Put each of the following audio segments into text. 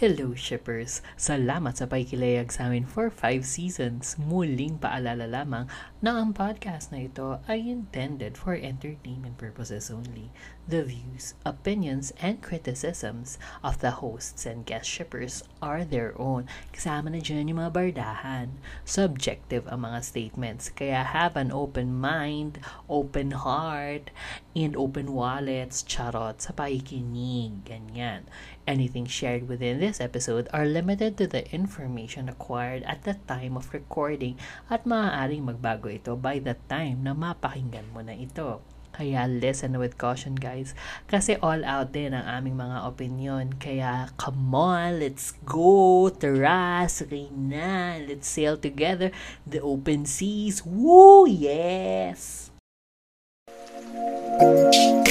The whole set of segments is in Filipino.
Hello shippers! Salamat sa pakikilayag sa amin for 5 seasons. Muling paalala lamang na ang podcast na ito ay intended for entertainment purposes only. The views, opinions, and criticisms of the hosts and guest shippers are their own. Kasama na dyan yung mga bardahan. Subjective ang mga statements, kaya have an open mind, open heart, and open wallets, charot, sa pakikinig. Ganyan. Anything shared within this episode are limited to the information acquired at the time of recording at maaaring magbago ito by the time na mapakinggan mo na ito. Kaya listen with caution guys. Kasi all out din ang aming mga opinion. Kaya come on, let's go. Tara, sakay na. Let's sail together. The open seas. Woo! Yes! A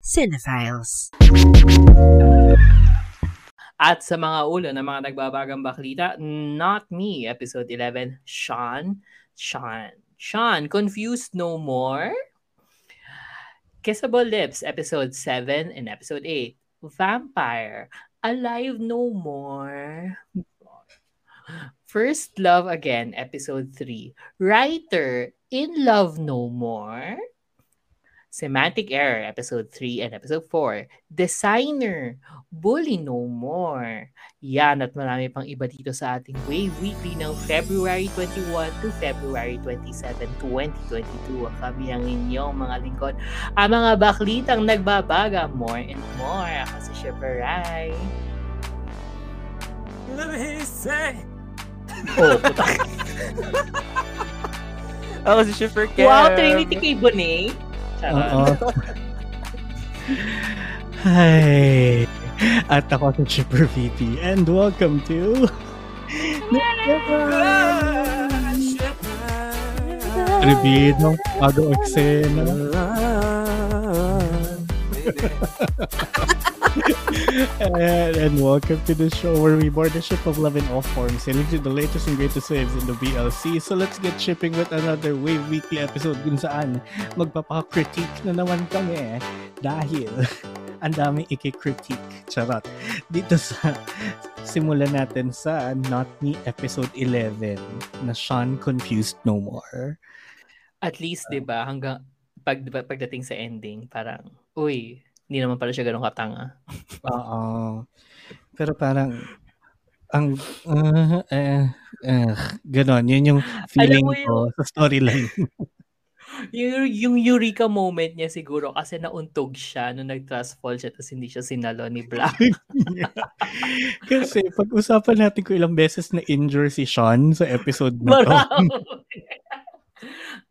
Cinephiles. At sa mga ulo ng mga nagbabagang baklita, Not Me, Episode 11, Sean, Sean, Sean, Confused No More? Kissable Lips, Episode 7 and Episode 8, Vampire, Alive No More? First Love Again, Episode 3, Writer, In Love No More? Semantic Error, Episode 3 and Episode 4. Designer, Bully No More. Yan at marami pang iba dito sa ating Wave Weekly ng February 21 to February 27, 2022. Ang kami ang inyong mga lingkod. Ang mga baklitang nagbabaga more and more. Ako si Shipperay. Let me say. Oh, puta. Ako si Shipper Kev. wow, Trinity kay Bonet. Charot. Hi! At ako si Chipper VP and welcome to Review ng Pago Eksena. and, and welcome to the show where we board the ship of love in all forms, sailing to the latest and greatest waves in the BLC. So let's get shipping with another Wave Weekly episode kung saan magpapaka-critique na naman kami dahil ang daming iki-critique. Charot. Dito sa simulan natin sa Not Me episode 11 na Sean Confused No More. At least, di ba, hanggang pag, pagdating sa ending, parang, uy, hindi naman pala siya ganun katanga. Oo. Pero parang ang uh, eh, eh, ganon. Yun yung feeling mo ko sa storyline. yung, yung Eureka moment niya siguro kasi nauntog siya nung nag-trust fall siya tapos hindi siya sinalo ni Black. Kasi pag-usapan natin ko ilang beses na injure si Sean sa episode na to.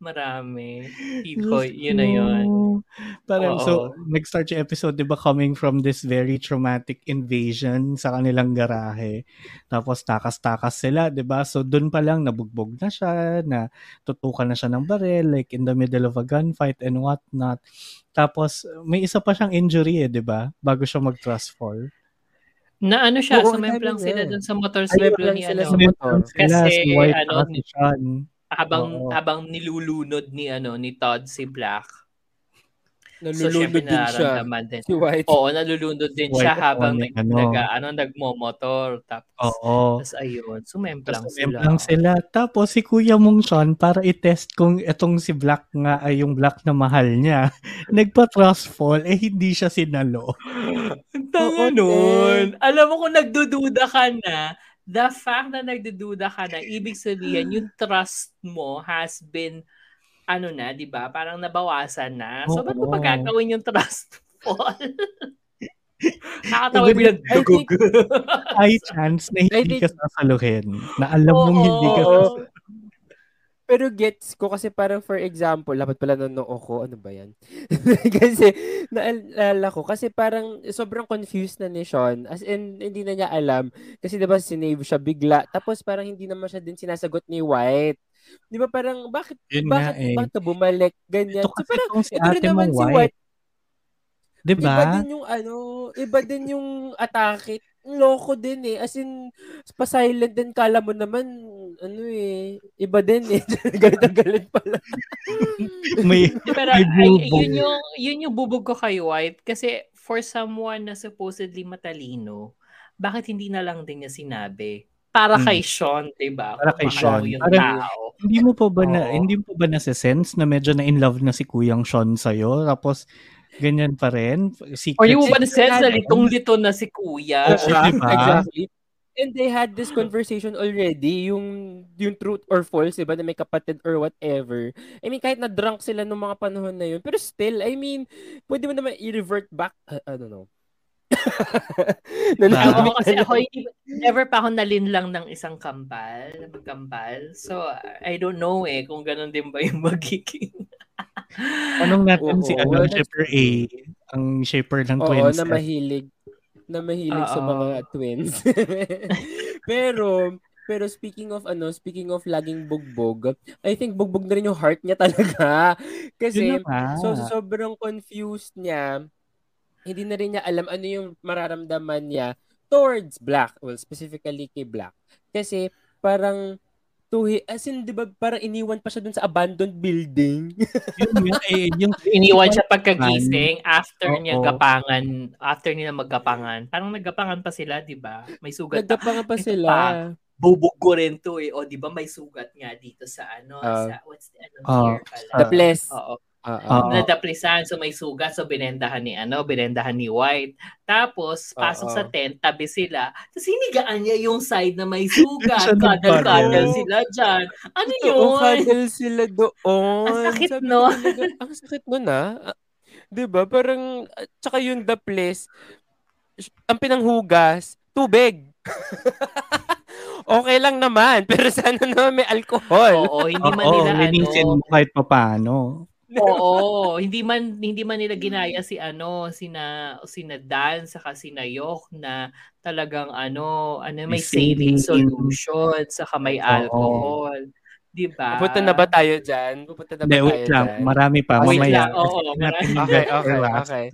Marami. Tito, yun na yun. Parang Oo. so, nag-start yung episode, di ba, coming from this very traumatic invasion sa kanilang garahe. Tapos takas-takas sila, di ba? So, dun pa lang, nabugbog na siya, na tutukan na siya ng baril, like in the middle of a gunfight and whatnot. Tapos, may isa pa siyang injury eh, di ba? Bago siya mag-trust fall. Na ano siya, Oo, sumemplang sabi sila dun sa motorcycle ni sila ano. sa motor. Sila, Kasi, si White ano. Habang Oo. habang nilulunod ni ano ni Todd si Black. So, Nalulunod syempre din siya. din. Si White. Oo, nalulunod din siya White habang on, nag, ano. nag, ano, nagmo-motor. Tapos, Oo. tapos ayun, sumemplang Tapos sila. lang sila. Tapos si Kuya mong Sean, para i-test kung itong si Black nga ay yung Black na mahal niya, nagpa-trust fall, eh hindi siya sinalo. Ang tanga nun. Alam mo kung nagdududa ka na, the fact na nagdududa ka na, ibig sabihin, yung trust mo has been, ano na, di ba? Parang nabawasan na. So, ba't mo Oo. pa gagawin yung trust fall? Nakatawa I think- dugog. High chance na hindi ka sasaluhin. Na alam mong hindi ka sasaluhin. Pero gets ko kasi parang for example, dapat pala nonoo ko, ano ba yan? kasi naalala ko, kasi parang sobrang confused na ni Sean. As in, hindi na niya alam. Kasi diba sinave siya bigla. Tapos parang hindi naman siya din sinasagot ni White. Di ba parang, bakit, Yun bakit, eh. bakit bumalik? Ganyan. Ito So, kasi parang, itong si ito naman mong si White. White. Di Iba ba? din yung ano, iba din yung atake. Loko din eh. As in, pa-silent din. Kala mo naman, ano eh, iba din eh. galit na galit pala. May, Pero may ay, bubog. yun yung yun yung bubog ko kay White kasi for someone na supposedly matalino, bakit hindi na lang din niya sinabi? Para Hmm. kay Sean, 'di ba? Para kay Sean. yung tao. Hindi mo pa ba na Oo. hindi mo pa ba nasa-sense na medyo na in love na si Kuyang Sean sa'yo? Tapos ganyan pa rin? Secret Or yung ba na Secret sense na litong-lito na si Kuya? Oo, di ba? Exactly. And they had this conversation already, yung yung truth or false, diba, na may kapatid or whatever. I mean, kahit na drunk sila nung mga panahon na yun. Pero still, I mean, pwede mo naman i-revert back. Uh, I don't know. Ako Nanahimik kasi na ako, never pa ako nalinlang ng isang kambal, magkambal. So, I don't know eh, kung ganun din ba yung magiging. Anong natin Oo, si ano, shipper A, ang shipper ng Oo, twins. na mahilig. Na mahilig sa Oo. mga twins. pero, pero speaking of ano, speaking of laging bugbog, I think bugbog na rin yung heart niya talaga. Kasi, nga. so sobrang confused niya. Hindi na rin niya alam ano yung mararamdaman niya towards Black. Well, specifically kay Black. Kasi, parang, tuhi, as in, di ba, parang iniwan pa siya dun sa abandoned building. yun nga eh, yung Iniwan siya pagkagising after Oo. niya gapangan, after nila maggapangan. Parang naggapangan pa sila, di ba? May sugat. Nagkapangan pa Ito sila. pa. Bubog ko rin to eh. O, di ba may sugat nga dito sa ano, Ah. sa, what's the, ano, Ah, here pala. The place. Oo. Oo. Oo. nadaplisan, so may sugat, so binendahan ni ano, binendahan ni White. Tapos, pasok Oo. sa tent, tabi sila. Tapos hinigaan niya yung side na may sugat. Nagparo. sila dyan. Ano Oo, yun? cuddle sila doon. Ang sakit, Sabi no? talaga, ang sakit nun, ah. Ah, 'Di ba? Parang, at saka yung the place, ang pinanghugas, tubig. okay lang naman, pero sana naman may alcohol. Oo, hindi man Oo, nila ano. mo kahit papaano. Oo, hindi man hindi man nila ginaya si ano, sina sina Dan saka sina Yok na talagang ano, ano may saline. solution saka may Oo. alcohol. 'Di ba? Pupunta na ba tayo dyan? Pupunta na ba tayo wait lang. dyan? Marami pa. Ah, wait Mamaya. lang. Oo, marami. Okay, okay, okay.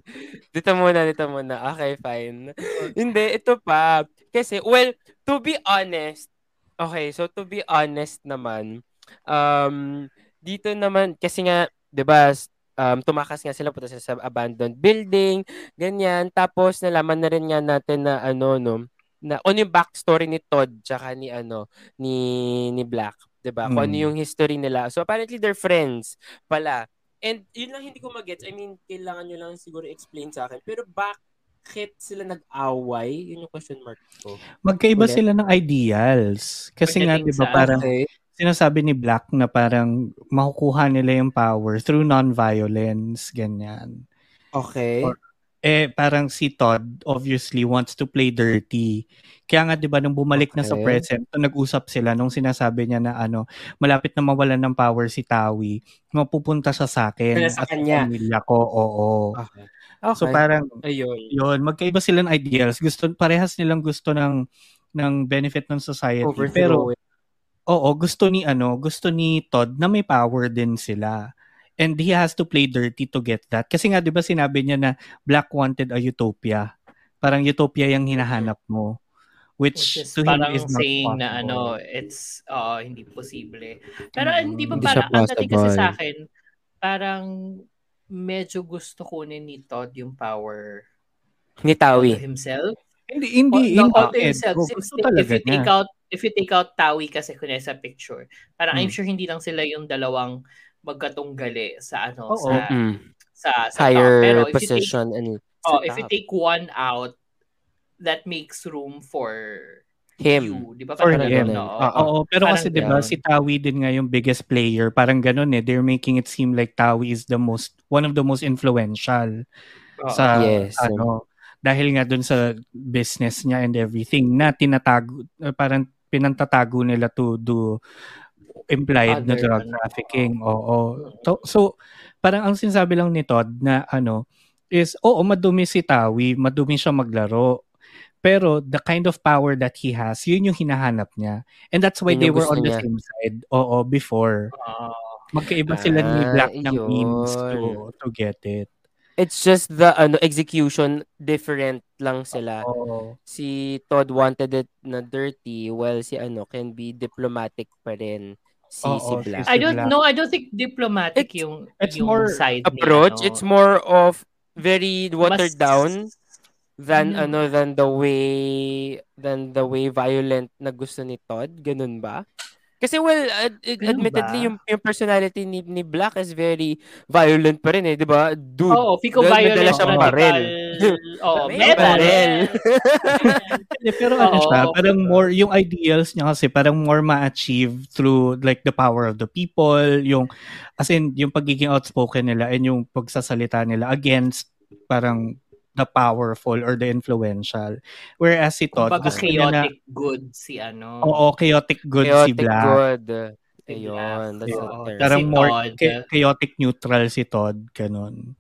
Dito muna, dito muna. Okay, fine. Hindi, ito pa. Kasi, well, to be honest, okay, so to be honest naman, um, dito naman, kasi nga, di ba, um, tumakas nga sila punta sa abandoned building, ganyan. Tapos, nalaman na rin nga natin na, ano, no, na, ano yung backstory ni Todd, tsaka ni, ano, ni, ni Black. 'di ba? Kung ano Mm. yung history nila. So apparently they're friends pala. And yun lang hindi ko magets. I mean, kailangan nyo lang siguro explain sa akin. Pero bakit sila nag-away? Yun yung question mark ko. Magkaiba Ulit. sila ng ideals. Kasi nga, Pagdating di ba, parang Okay. Sinasabi ni Black na parang makukuha nila yung power through non-violence, ganyan. Okay. Or- Eh, parang si Todd obviously wants to play dirty. Kaya nga, di ba, nung bumalik na sa Okay. present, nag-usap sila, nung sinasabi niya na ano, malapit na mawalan ng power si Tawi, mapupunta siya sa akin Kaya sa at sa kanya. pamilya ko, oo. Okay. Okay. So parang, Ayun. yun, magkaiba sila ng ideals. Gusto, parehas nilang gusto ng ng benefit ng society. Pero. Oo, gusto ni ano, gusto ni Todd na may power din sila. And he has to play dirty to get that. Kasi nga, di ba sinabi niya na Black wanted a utopia. Parang utopia yung hinahanap mo. Which, Which is to him is not saying na possible. ano, it's uh, hindi posible. Pero Mm, hindi ba parang, ang dating kasi sa akin, parang medyo gusto kunin ni Todd yung power Ni Tawi. of himself. Hindi, hindi, Oh, no, hindi. of himself. Ed. If, you take niya. out if you take out Tawi kasi kunya sa picture, parang I'm Hmm. sure hindi lang sila yung dalawang magkatunggali sa ano Oo. sa Mm. sa sa top. Pero Higher you take position and oh, if you take one out, that makes room for him. you, di ba? For Parang him. ganun, oo. Oo, pero Parang kasi 'di ba si Tawi din nga yung biggest player, parang ganun eh. They're making it seem like Tawi is the most one of the most influential Oo. sa Yes. ano dahil nga dun sa business niya and everything na tinatago uh, parang pinantatago nila to do implied na Other drug than- trafficking. Oo. So, so, parang ang sinasabi lang ni Todd na ano, is, oo, madumi si Tawi, madumi siya maglaro. Pero the kind of power that he has, yun yung hinahanap niya. And that's why Yun they were on the niya. same side. Oo, before. Ah, Magkaiba sila ni Ah, Black ng means to, yun. to get it. It's just the ano execution different lang sila. Oo. Si Todd wanted it na dirty while si ano can be diplomatic pa rin si Oo, si Black. I don't know. I don't think diplomatic It's- yung, it's yung more side Approach, niya, no? it's more of very watered Mas- down than Ano? ano than the way than the way violent na gusto ni Todd, ganun ba? Kasi well, ad- admittedly yung, yung personality ni, ni Black is very violent pa rin eh, 'di ba? Dude. Oo, Fico dahil violent nadala siyang baril. Oo, May may baril. Hindi, pero ano siya, parang more, yung ideals niya kasi parang more ma-achieve through like the power of the people, yung, as in, yung pagiging outspoken nila and yung pagsasalita nila against parang the powerful or the influential. Whereas si Todd, Kumbaga gusto niya na, chaotic good si ano. oo, chaotic good si Chaotic Black. good. Si Ayun, that's oo. the term. Parang Si more Todd. cha- chaotic neutral si Todd, ganun.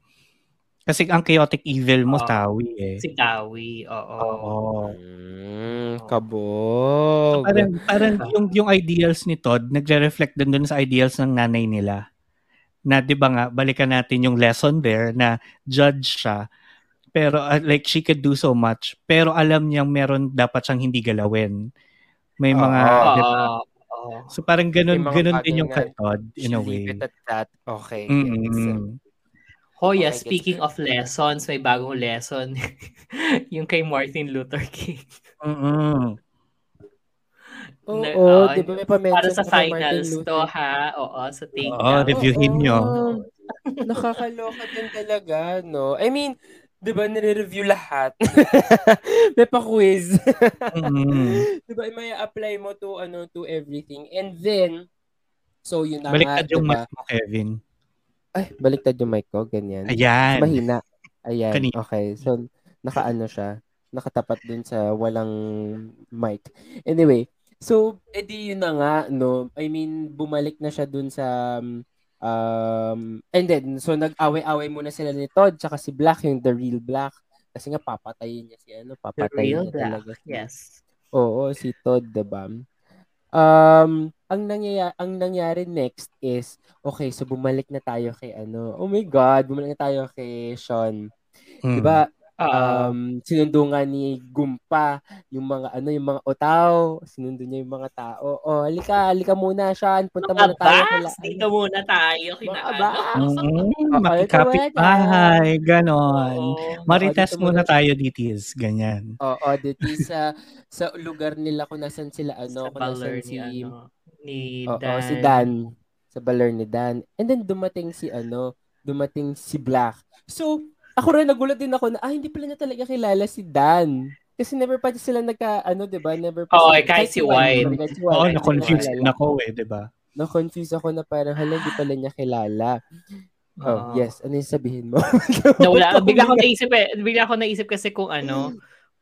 Kasi ang chaotic evil mo, Oo. Tawi eh. Si Tawi, oo. Oo. Mm, So, kabog. parang parang yung yung ideals ni Todd nagre-reflect din dun sa ideals ng nanay nila. Na 'di ba nga balikan natin yung lesson there na judge siya pero uh, like she could do so much pero alam niyang meron dapat siyang hindi galawin. May mga ba? Oo. oo. So parang ganun ganun din yung Todd in a Leave way. it at that. Okay. Mm-mm. Hoya, Okay, speaking of lessons, may bagong lesson. yung kay Martin Luther King. Mm-mm. Oo, oh, di ba may pa-mention Para sa finals to, ha? Oo, sa take Oo, reviewin Oo. nyo. Nakakaloka din talaga, no? I mean, di ba, nire-review lahat. may pa-quiz. Mm-mm. di ba, may apply mo to, ano, to everything. And then, so yun na Baliktad nga, yung diba? mic mo, Kevin. Ay, baliktad yung mic ko, ganyan. Ayan. Mahina. Ayan, Kanina. okay. So, nakaano siya, nakatapat dun sa walang mic. Anyway, so, edi yun na nga, no? I mean, bumalik na siya dun sa, um, and then, so, nag-away-away muna sila ni Todd, tsaka si Black, yung the real Black. Kasi nga, papatayin niya si, ano, The papatayin real niya black. talaga. si- Yes. Oo, si Todd, diba? Um, ang nangyayari, ang nangyari next is, okay, so bumalik na tayo kay ano, oh my God, bumalik na tayo kay Sean. Mm. Diba. Um, sinundo nga ni Gumpa yung mga ano, yung mga otaw, sinundo niya yung mga tao. Oh, halika, halika muna, Sean, punta muna tayo kila. dito muna tayo. Kina, Mga ano. bats. Mm, Okay, makikapit bahay, ganon. Oo. Marites dito muna muna- tayo, ditis. Ganyan. Oo, dito sa sa lugar nila kung nasan sila ano, sa kung nasan baler si ni, ano, ni Dan. si Dan. Sa baler ni Dan. And then dumating si ano, dumating si Black. So, ako rin nagulat din ako na, ah, hindi pala niya talaga kilala si Dan. Kasi never pa sila nagka, ano, di ba? Never pa Oo, sila- eh, kahit si si Oo, White, na-confuse din ako eh, di ba? Na-confuse ako na parang, hala, hindi pala niya kilala. Oh, Oo. yes. Ano yung sabihin mo? Nawala. bigla ko naisip eh. Bigla ko naisip kasi kung ano,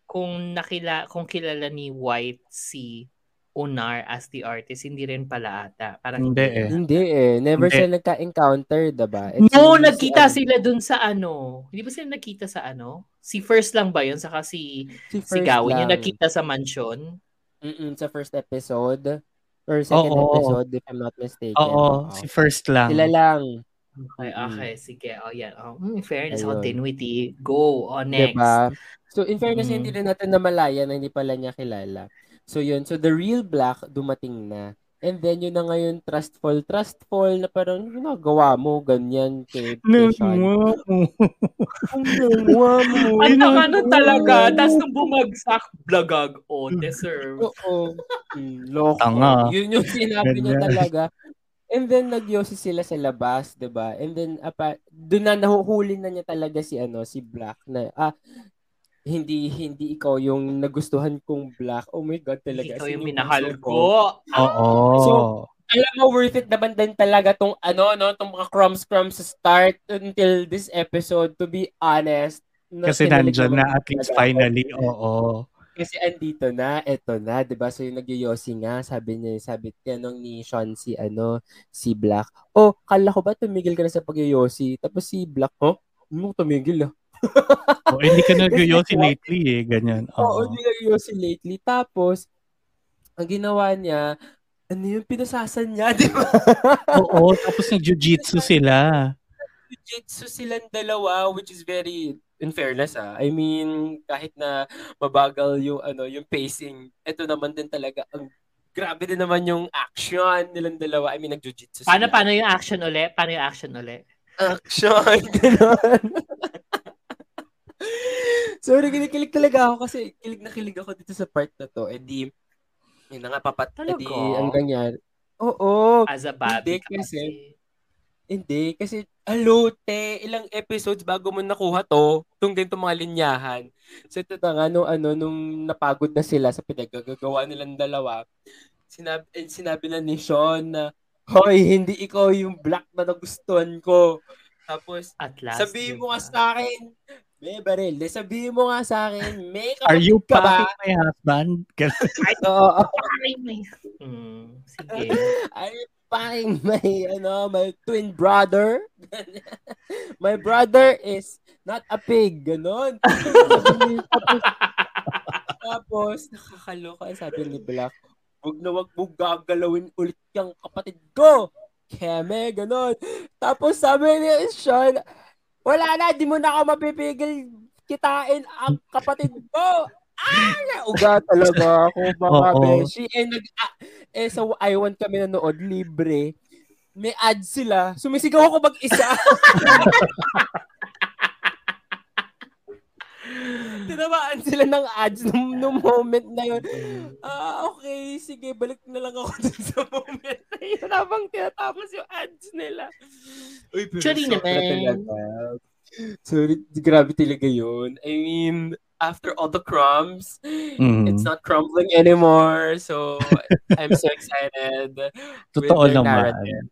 kung nakila kung kilala ni White si Unar as the artist, hindi rin pala ata. Parang Hindi eh. hindi eh. Never Hindi. siya nagka-encounter, diba? It's No, si nagkita ano, sila dun sa ano. Hindi ba sila nagkita sa ano? Si First lang ba yun? Saka si, si, si Gawin. Yung lang. nagkita sa mansion. Mm-mm, sa first episode. Or second Oo. episode, if I'm not mistaken. Oo, si first lang. Sila lang. Okay, Mm-mm. okay. Sige. Oh, yan. Oh, mm, fairness, Ayun. continuity. Go. On next. Diba? So, in fairness, Mm. hindi rin natin namalaya na hindi pala niya kilala. So, yun. So, the real black dumating na. And then, yun na ngayon, trustful, trustful, na parang, ginagawa mo, ganyan, kay, kay Sean. Mo. Ang tanga nun talaga. Tapos nung bumagsak, blagag. Oh, deserve. Oo. Mm, loko. Tanga. Yun yung sinabi niya talaga. And then nagyosi sila sa labas, 'di ba? And then apa doon na nahuhuli na niya talaga si ano, si Black na ah hindi hindi ikaw yung nagustuhan kong Black. Oh my god talaga. Ikaw yung minahal ko. Oo. So- Alam mo worth it naman din talaga tong ano no, tong mga crumbs crumbs sa start until this episode to be honest. na Kasi naman na at least finally. Oo. Kasi andito na, eto na, 'di ba? So yung nagyoyosi nga, sabi niya, sabi tinanong ni Sean si ano, si Black. Oh, kala ko ba tumigil ka na sa pagyoyosi? Tapos si Black, oh, mo tumigil ah. oh, hindi ka nagyoyosi lately eh, ganyan. Oo, oh, hindi nagyoyosi lately. Tapos, ang ginawa niya, ano yung pinasasan niya, di ba? Oo, tapos nag-jiu-jitsu sila. Jiu-jitsu silang dalawa, which is very in fairness ah, I mean, kahit na mabagal yung ano, yung pacing, ito naman din talaga ang grabe din naman yung action nilang dalawa. I mean, nag-jiu-jitsu Paano, paano yung action uli? Paano yung action uli? Action! Ganon. so, nakikilig talaga ako kasi kilig na kilig ako dito sa part na to. Eh di, yun na nga, papat, Talaga? eh di, ang ganyan. Oo. As a baby Hindi, kasi, hindi, kasi, alote, ilang episodes bago mo nakuha to, itong ganito mga linyahan. So, ito na nga, nung, ano, nung napagod na sila sa pinagagagawa nilang dalawa, sinabi, eh, sinabi na ni Sean na, Hoy, hindi ikaw yung black na nagustuhan ko. Tapos, At last, sabihin mo nga sa akin, may baril. De, sabihin mo nga sa akin, may Are you kapatid ka ba? my husband? Ay, oo. Ay, may... Hmm, sige. Are you packing my, ano, my twin brother? my brother is not a pig. Ganon. tapos, tapos, nakakaloka. Sabi ni Black, wag na wag mo gagalawin ulit yung kapatid ko. Keme, ganon. Tapos sabi ni Sean, wala na, di mo na ako mapipigil kitain ang kapatid ko. Ah, nauga talaga ako mga Oo. beshi. Eh, nag, ah, eh, sa I1 kami nanood, libre. May ads sila. Sumisigaw ako mag-isa. Tinamaan sila ng ads nung, nung moment na yun. Ah, okay. Sige, balik na lang ako dun sa moment na yun habang tinatapos yung ads nila. Uy, pero sobra naman. talaga. Sorry, grabe talaga yun. I mean, after all the crumbs, Mm. it's not crumbling anymore. So, I'm so excited. Totoo naman. narrative.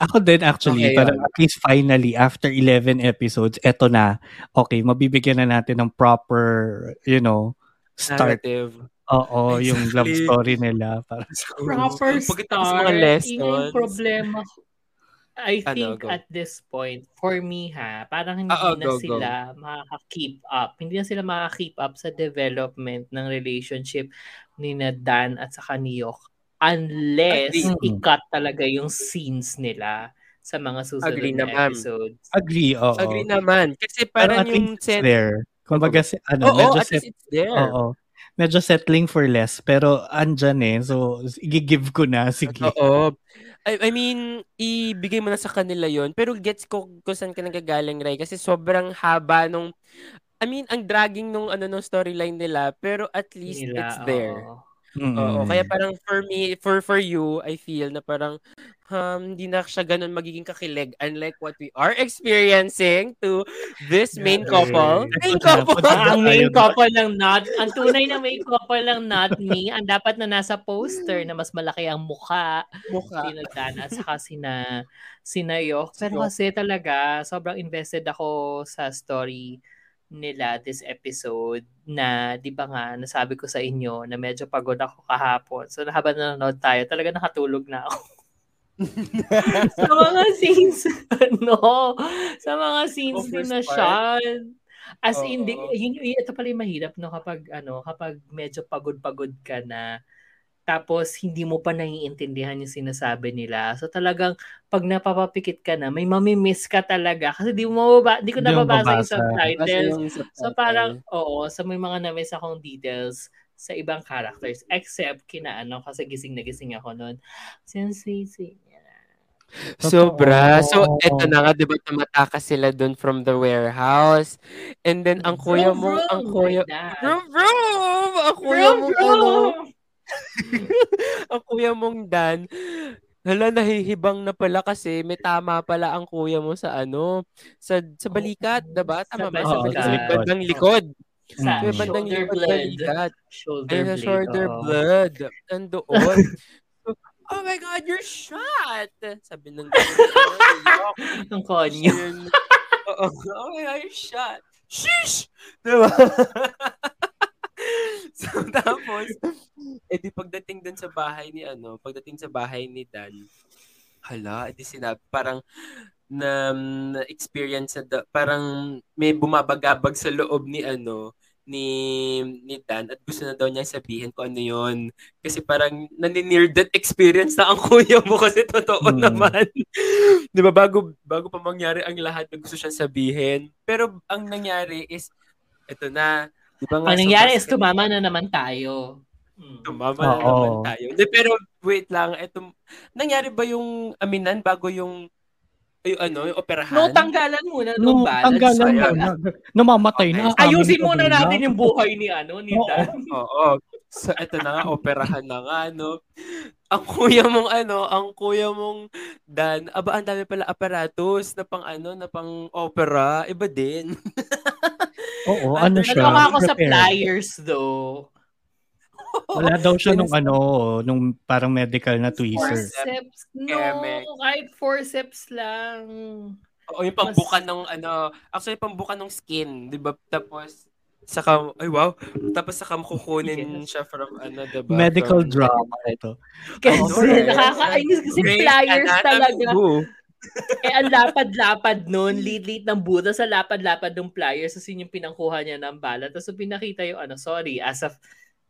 Ako din actually, Okay, parang at least finally, after 11 episodes, eto na, okay, mabibigyan na natin ng proper, you know, start. Narrative. Oo, yung love Exactly. story nila. Parang, Proper Pagkatapos start. mga Yun yung problema. I Ano, think go. at this point, for me ha, parang hindi Oo, na go, go. sila makaka-keep up. Hindi na sila makaka-keep up sa development ng relationship ni na Dan at saka ni Yok unless Agree. i-cut talaga yung scenes nila sa mga susunod Agree na naman. episodes. agree, oo. Agree naman. Kasi Pero parang at yung least it's set... there. Kumbaga, si, ano, Oo, medyo at set, least it's there. oo. Medyo settling for less, pero andyan eh. So, i-give ko na, sige. Oo. I, I mean, ibigay mo na sa kanila yon Pero gets ko kung saan ka nagagaling, Ray. Kasi sobrang haba nung... I mean, ang dragging nung ano nung storyline nila. Pero at least Nila, it's there. oo. Mm. Oo, kaya parang for me, for for you, I feel na parang um, hindi na siya ganun magiging kakilig unlike what we are experiencing to this main couple. Main couple! ang main couple lang not, ang tunay na main couple lang not me, ang dapat na nasa poster na mas malaki ang mukha, Mukha. sina Dan at saka sina, sina Yok. Pero kasi talaga, sobrang invested ako sa story nila this episode na di ba nga nasabi ko sa inyo na medyo pagod ako kahapon. So habang nanonood tayo, talaga nakatulog na ako. Sa mga scenes, no, sa mga scenes Oh, first na? Sean. As in, di, yun, ito pala yung mahirap, no, kapag, ano, kapag medyo pagod-pagod ka na, tapos hindi mo pa naiintindihan yung sinasabi nila. So talagang pag napapapikit ka na, may mamimiss ka talaga kasi di mo mababa, di ko nababasa yung subtitles. So parang, oo, so may mga na-miss akong details sa ibang characters except kina ano kasi gising na gising ako noon. Sensei Sobra. So, eto na nga, di ba, tumatakas sila dun from the warehouse. And then, ang kuya mo, ang kuya, Vroom, vroom! Ang kuya mong, ano, ang kuya mong Dan, hala, nahihibang na pala kasi may tama pala ang kuya mo sa ano, sa sa balikat, diba? Sa Tama ba? Sa balikat. Sa likod. Sa Mm. Sa bandang shoulder likod blade. balikat. Shoulder Ay, sa blade. shoulder oo. blood. Nandoon. Oh my God, you're shot! Sabi ng Ang konyo. Oo. Oh my God, you're shot. Sheesh! Diba? so, tapos, edi pagdating dun sa bahay ni ano, pagdating sa bahay ni Dan, hala, edi sinabi, parang, na, na experience na parang may bumabagabag sa loob ni ano ni ni Dan at gusto na daw niya sabihin ko ano yon kasi parang naninir that experience na ang kuya mo kasi totoo hmm. naman. 'di ba? Bago bago pa mangyari ang lahat na gusto siyang sabihin. Pero ang nangyari is ito na. 'di ba nga ang nangyari is tumama na naman tayo. Hmm. tumama na naman tayo. De, pero wait lang. Ito nangyari ba yung aminan bago yung ay, ano, yung operahan? No, tanggalan muna no, balance. Tanggalan muna. Namamatay okay. na. Ayusin muna natin yung buhay ni ano, ni Dan. Oo. oo. So, ito na nga, operahan na nga, no? Ang kuya mong ano, ang kuya mong Dan, aba, ang dami pala aparatos na pang ano, na pang opera. Iba din. Oo, ano siya? Ano ako sa pliers, though. Wala daw siya nung ano, nung parang medical na tweezer. Forceps. No, kahit forceps lang. O yung pambukan ng ano, actually pambukan ng skin, 'di ba? Tapos saka ay wow, tapos saka kukunin yes. siya from ano, 'di ba? Medical from, drama ito. Kasi oh, nakakainis kasi pliers talaga. eh, ang lapad-lapad nun, lead-lead ng Buddha sa lapad-lapad ng pliers. Kasi yung pinangkuha niya ng bala. Tapos pinakita yung ano, sorry, as a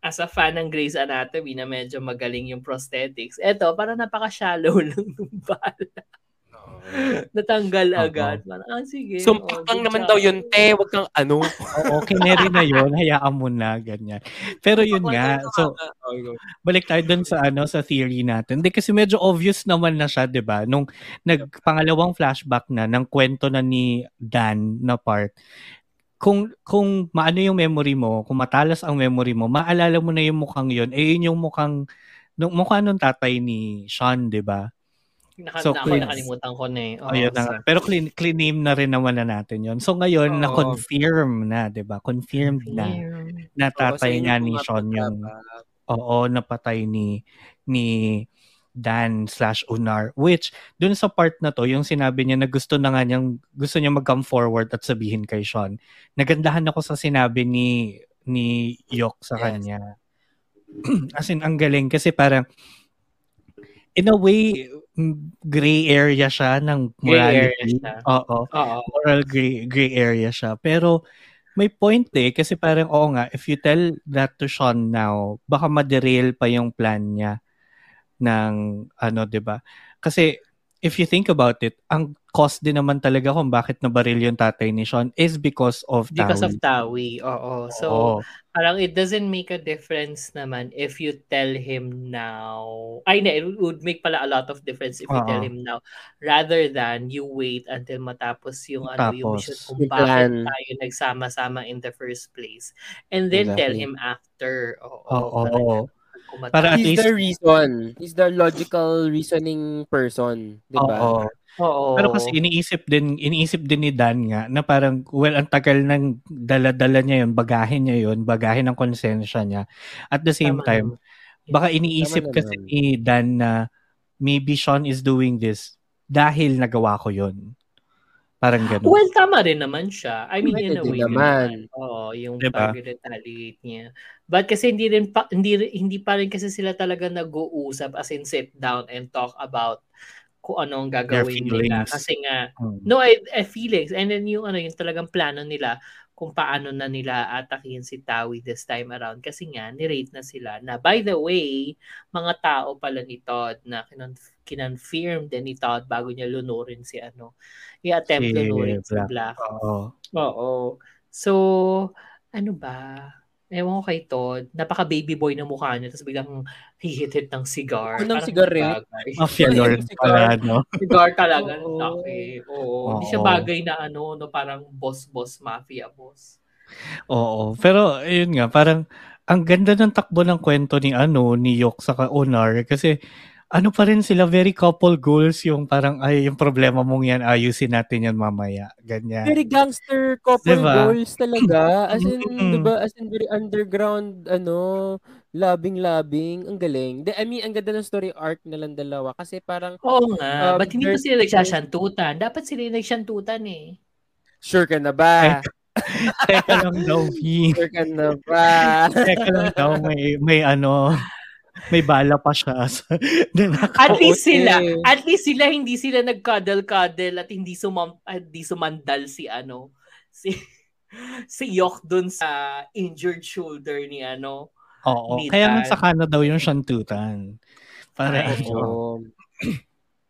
as a fan ng Grey's Anatomy na medyo magaling yung prosthetics, eto, parang napaka-shallow lang ng bala. Natanggal uh-huh. agad. Parang, ah, sige. Sumpak oh, naman daw yun, te. Huwag kang ano. Oo, kineri na yun. Hayaan mo na, ganyan. Pero yun nga. So, balik tayo dun sa ano sa theory natin. Hindi kasi medyo obvious naman na siya, di ba? Nung nagpangalawang flashback na ng kwento na ni Dan na part, kung kung maano yung memory mo, kung matalas ang memory mo, maalala mo na yung mukhang yon. Eh yun yung mukhang nung mukha nung tatay ni Sean, 'di ba? Naka, so, na, clean, nakalimutan ko na eh. Oh, ayun na. Pero clean, clean name na rin naman na natin yon. So ngayon, oh. na-confirm na, di ba? Confirmed na na tatay oh, nga ni Sean yung Oo, napatay ni ni Dan slash Unar. Which, dun sa part na to, yung sinabi niya na gusto na nga niyang, gusto niya mag-come forward at sabihin kay Sean. Nagandahan ako sa sinabi ni ni Yok sa yes. kanya. As in, ang galing kasi parang in a way, gray area siya ng morality. Oo. Oo. Moral gray, gray area siya. Pero, may point eh, kasi parang, oo nga, if you tell that to Sean now, baka ma-derail pa yung plan niya ng ano, 'di ba? Kasi if you think about it, ang cost din naman talaga kung bakit nabaril yung tatay ni Sean is because of Tawi. Because of Tawi, oo. So, oo. parang it doesn't make a difference naman if you tell him now. Ay, na, it would make pala a lot of difference if you tell him now rather than you wait until matapos yung ano yung mission kung bakit tayo nagsama-sama in the first place. And then exactly. tell him after. Oo. oo. oo. Para at least, the reason. He's the logical reasoning person. Di ba? Oo. Oo. Pero kasi iniisip din, iniisip din ni Dan nga na parang, well, ang tagal ng dala-dala niya yun, bagahin niya yun, bagahin ng konsensya niya. At the same Tama time, naman. baka iniisip Tama kasi naman. ni Dan na maybe Sean is doing this dahil nagawa ko yun. Parang gano'n. Well, tama rin naman siya. I mean, in a way. Naman. Oo, yung diba? pag-retaliate niya. But kasi hindi rin pa, hindi, hindi pa rin kasi sila talaga nag-uusap as in sit down and talk about kung ano ang gagawin nila. Kasi nga, hmm. no, I, I feelings. And then yung ano, yung talagang plano nila kung paano na nila atakin si Tawi this time around. Kasi nga, nirate na sila na, by the way, mga tao pala ni Todd na kinonfirm din ni Todd bago niya lunurin si ano, i-attempt si lunurin si Black. Oo. Oo. So, ano ba? Ewan ko kay Todd, napaka baby boy na mukha niya, tapos biglang hihit-hit ng cigar. Ano ng cigarette? Mafia lord pala, no? cigar talaga. Oo. Okay. Oo. Oo. Hindi siya bagay na ano, no, parang boss-boss, mafia boss. Oo. Pero, ayun nga, parang, ang ganda ng takbo ng kwento ni ano, ni Yok sa Onar, kasi, ano pa rin sila, very couple goals yung parang, ay, yung problema mong yan, ayusin natin yan mamaya. Ganyan. Very gangster couple diba? goals talaga. As in, mm-hmm. diba, as in very underground, ano, labing-labing. Ang galing. De, I mean, ang ganda ng story arc nilang dalawa. Kasi parang... Oo nga. Um, Ba't hindi pa sila nagsasyantutan? Dapat sila nagsyantutan eh. Sure ka na ba? Teka lang daw, V. Sure ka na ba? Teka lang daw, may, may ano, may bala pa siya. At least sila, eh. at least sila hindi sila nagkadal-kadal at hindi sumam at hindi sumandal si ano si si Yok dun sa injured shoulder ni ano. oo. Mitan. Kaya nga sa Canada daw yung shantutan. Para Ay, ano, Oo.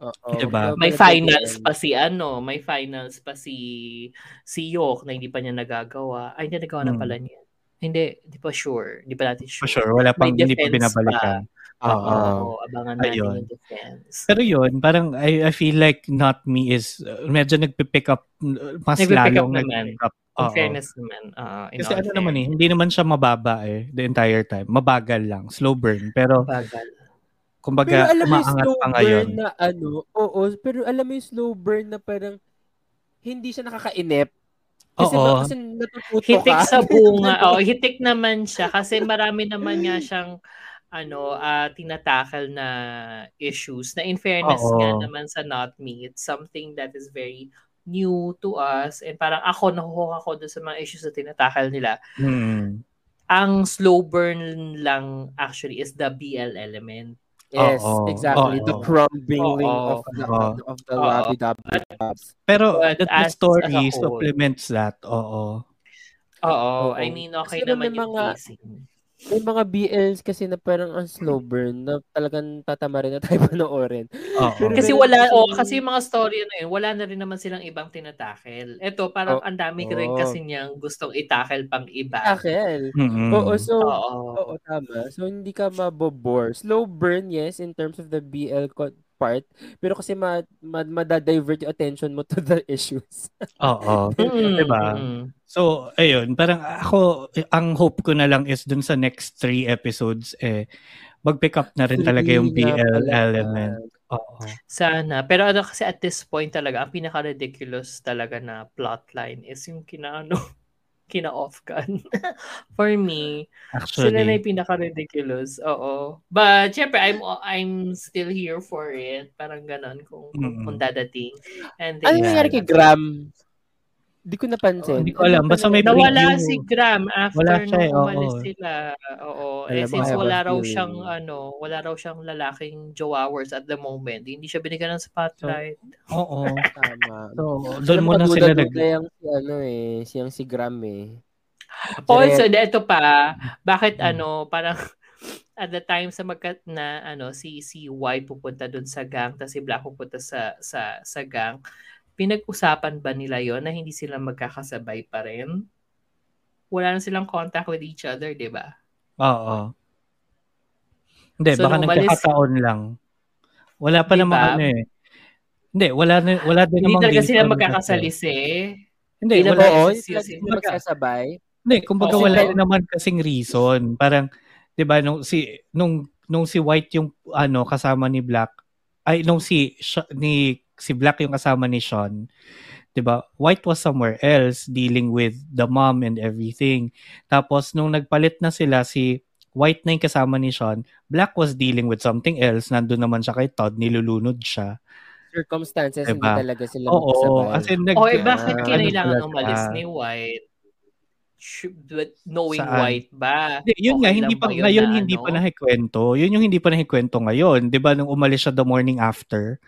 Oo. Diba? May finals pa si ano, may finals pa si si Yok na hindi pa niya nagagawa. Ay, hindi nagawa na Hmm. pala niya. Hindi, hindi pa sure. Hindi pa natin sure. for sure, wala pang, hindi pa binabalikan. Oo. Oo, abangan natin Ayun. yung defense. Pero yun, parang I, I feel like Not Me is uh, medyo nagpipick up, uh, mas Nagpipick up lalong naman. nagpipick up. In fairness naman. ah, in Kasi ano naman eh, hindi naman siya mababa eh, the entire time. Mabagal lang, slow burn. Pero Bagal. Pero kumbaga, alam mo slow pa ngayon. burn na ano, oo, pero alam mo yung slow burn na parang hindi siya nakakainip. Kasi, Oo. ba, kasi natututo Hitik ka. sa bunga. oh, hitik naman siya kasi marami naman nga siyang ano, ah tinatakal na issues na in fairness Oo. nga naman sa Not Me, it's something that is very new to us and parang ako nahuhok ako dun sa mga issues na tinatakal nila. Hmm. Ang slow burn lang actually is the BL element. Yes, Oo. exactly. The Oo. crumbling Oo. of the, of the lovey-dovey. Pero But the as- story as supplements that. Oo. Oo. I mean okay Kasi naman may yung mga- pacing. May mga BLs kasi na parang ang slow burn na talagang tatama rin na tayo panoorin. Kasi wala, kasi- oh, kasi yung mga story na yun, wala na rin naman silang ibang tinatakel. Ito, parang Oo. ang dami ko rin kasi niyang gustong itakel pang iba. Akel. Mm-mm. Oo, so, Oo. oo, tama. So, hindi ka mabobore. Slow burn, yes, in terms of the BL co- part. Pero kasi ma, ma, madadivert yung attention mo to the issues. Oo. Mm, Diba? mm. So, ayun, parang ako, ang hope ko na lang is dun sa next three episodes, eh, mag-pick up na rin talaga yung BL element. Oo. Sana. Pero ano kasi at this point talaga, ang pinaka-ridiculous talaga na plotline is yung kinaano, kina-off gun. For me, sila na Actually. yung pinaka-ridiculous. Oo. But, syempre, I'm I'm still here for it. Parang ganon kung, Mm. kung dadating. And Ano then, nangyari kay Graham? Hindi ko napansin. Hindi ko alam. Basta may Nawala preview. si Graham after Wala siya eh, nung umalis oo. sila. Oo. Eh, since wala raw siyang, ano, wala raw siyang lalaking jowowers at the moment. Hindi siya binigyan ng spotlight. Oo. Tama. So, doon muna sila nag... Yung si ano eh, siyang si Graham eh. Also, ito pa, bakit Hmm. ano, parang at the time sa magkat na ano si si Y pupunta doon sa gang tapos si Black pupunta sa sa sa gang pinag-usapan ba nila yon na hindi sila magkakasabay pa rin wala na silang contact with each other di ba Oo. Hindi, So, baka nung umalis- nagkakataon lang. Wala pa Di namang ano eh. Hindi, wala, na, wala din hindi namang talaga sila magkakasalisi. Hindi, Ilang wala. Oo, hindi sila si- sila magsasabay. Hindi, kumbaga Oo. wala naman kasing reason. Parang, 'di ba nung si nung nung si White yung ano kasama ni Black, ay nung si ni si Black yung kasama ni Sean, 'di ba? White was somewhere else dealing with the mom and everything. Tapos nung nagpalit na sila si White na yung kasama ni Sean, Black was dealing with something else. Nandun naman siya kay Todd, nilulunod siya. Circumstances, Diba? hindi talaga sila Oo, magsabay. as in nag o eh bakit Ah, kinailangan ano umalis ni White knowing Saan? White ba Hindi, yun nga, Okay hindi lang pa, yun ngayon na hindi ano? pa nakikwento. Yun yung hindi pa nakikwento ngayon. Di ba, nung umalis siya the morning after?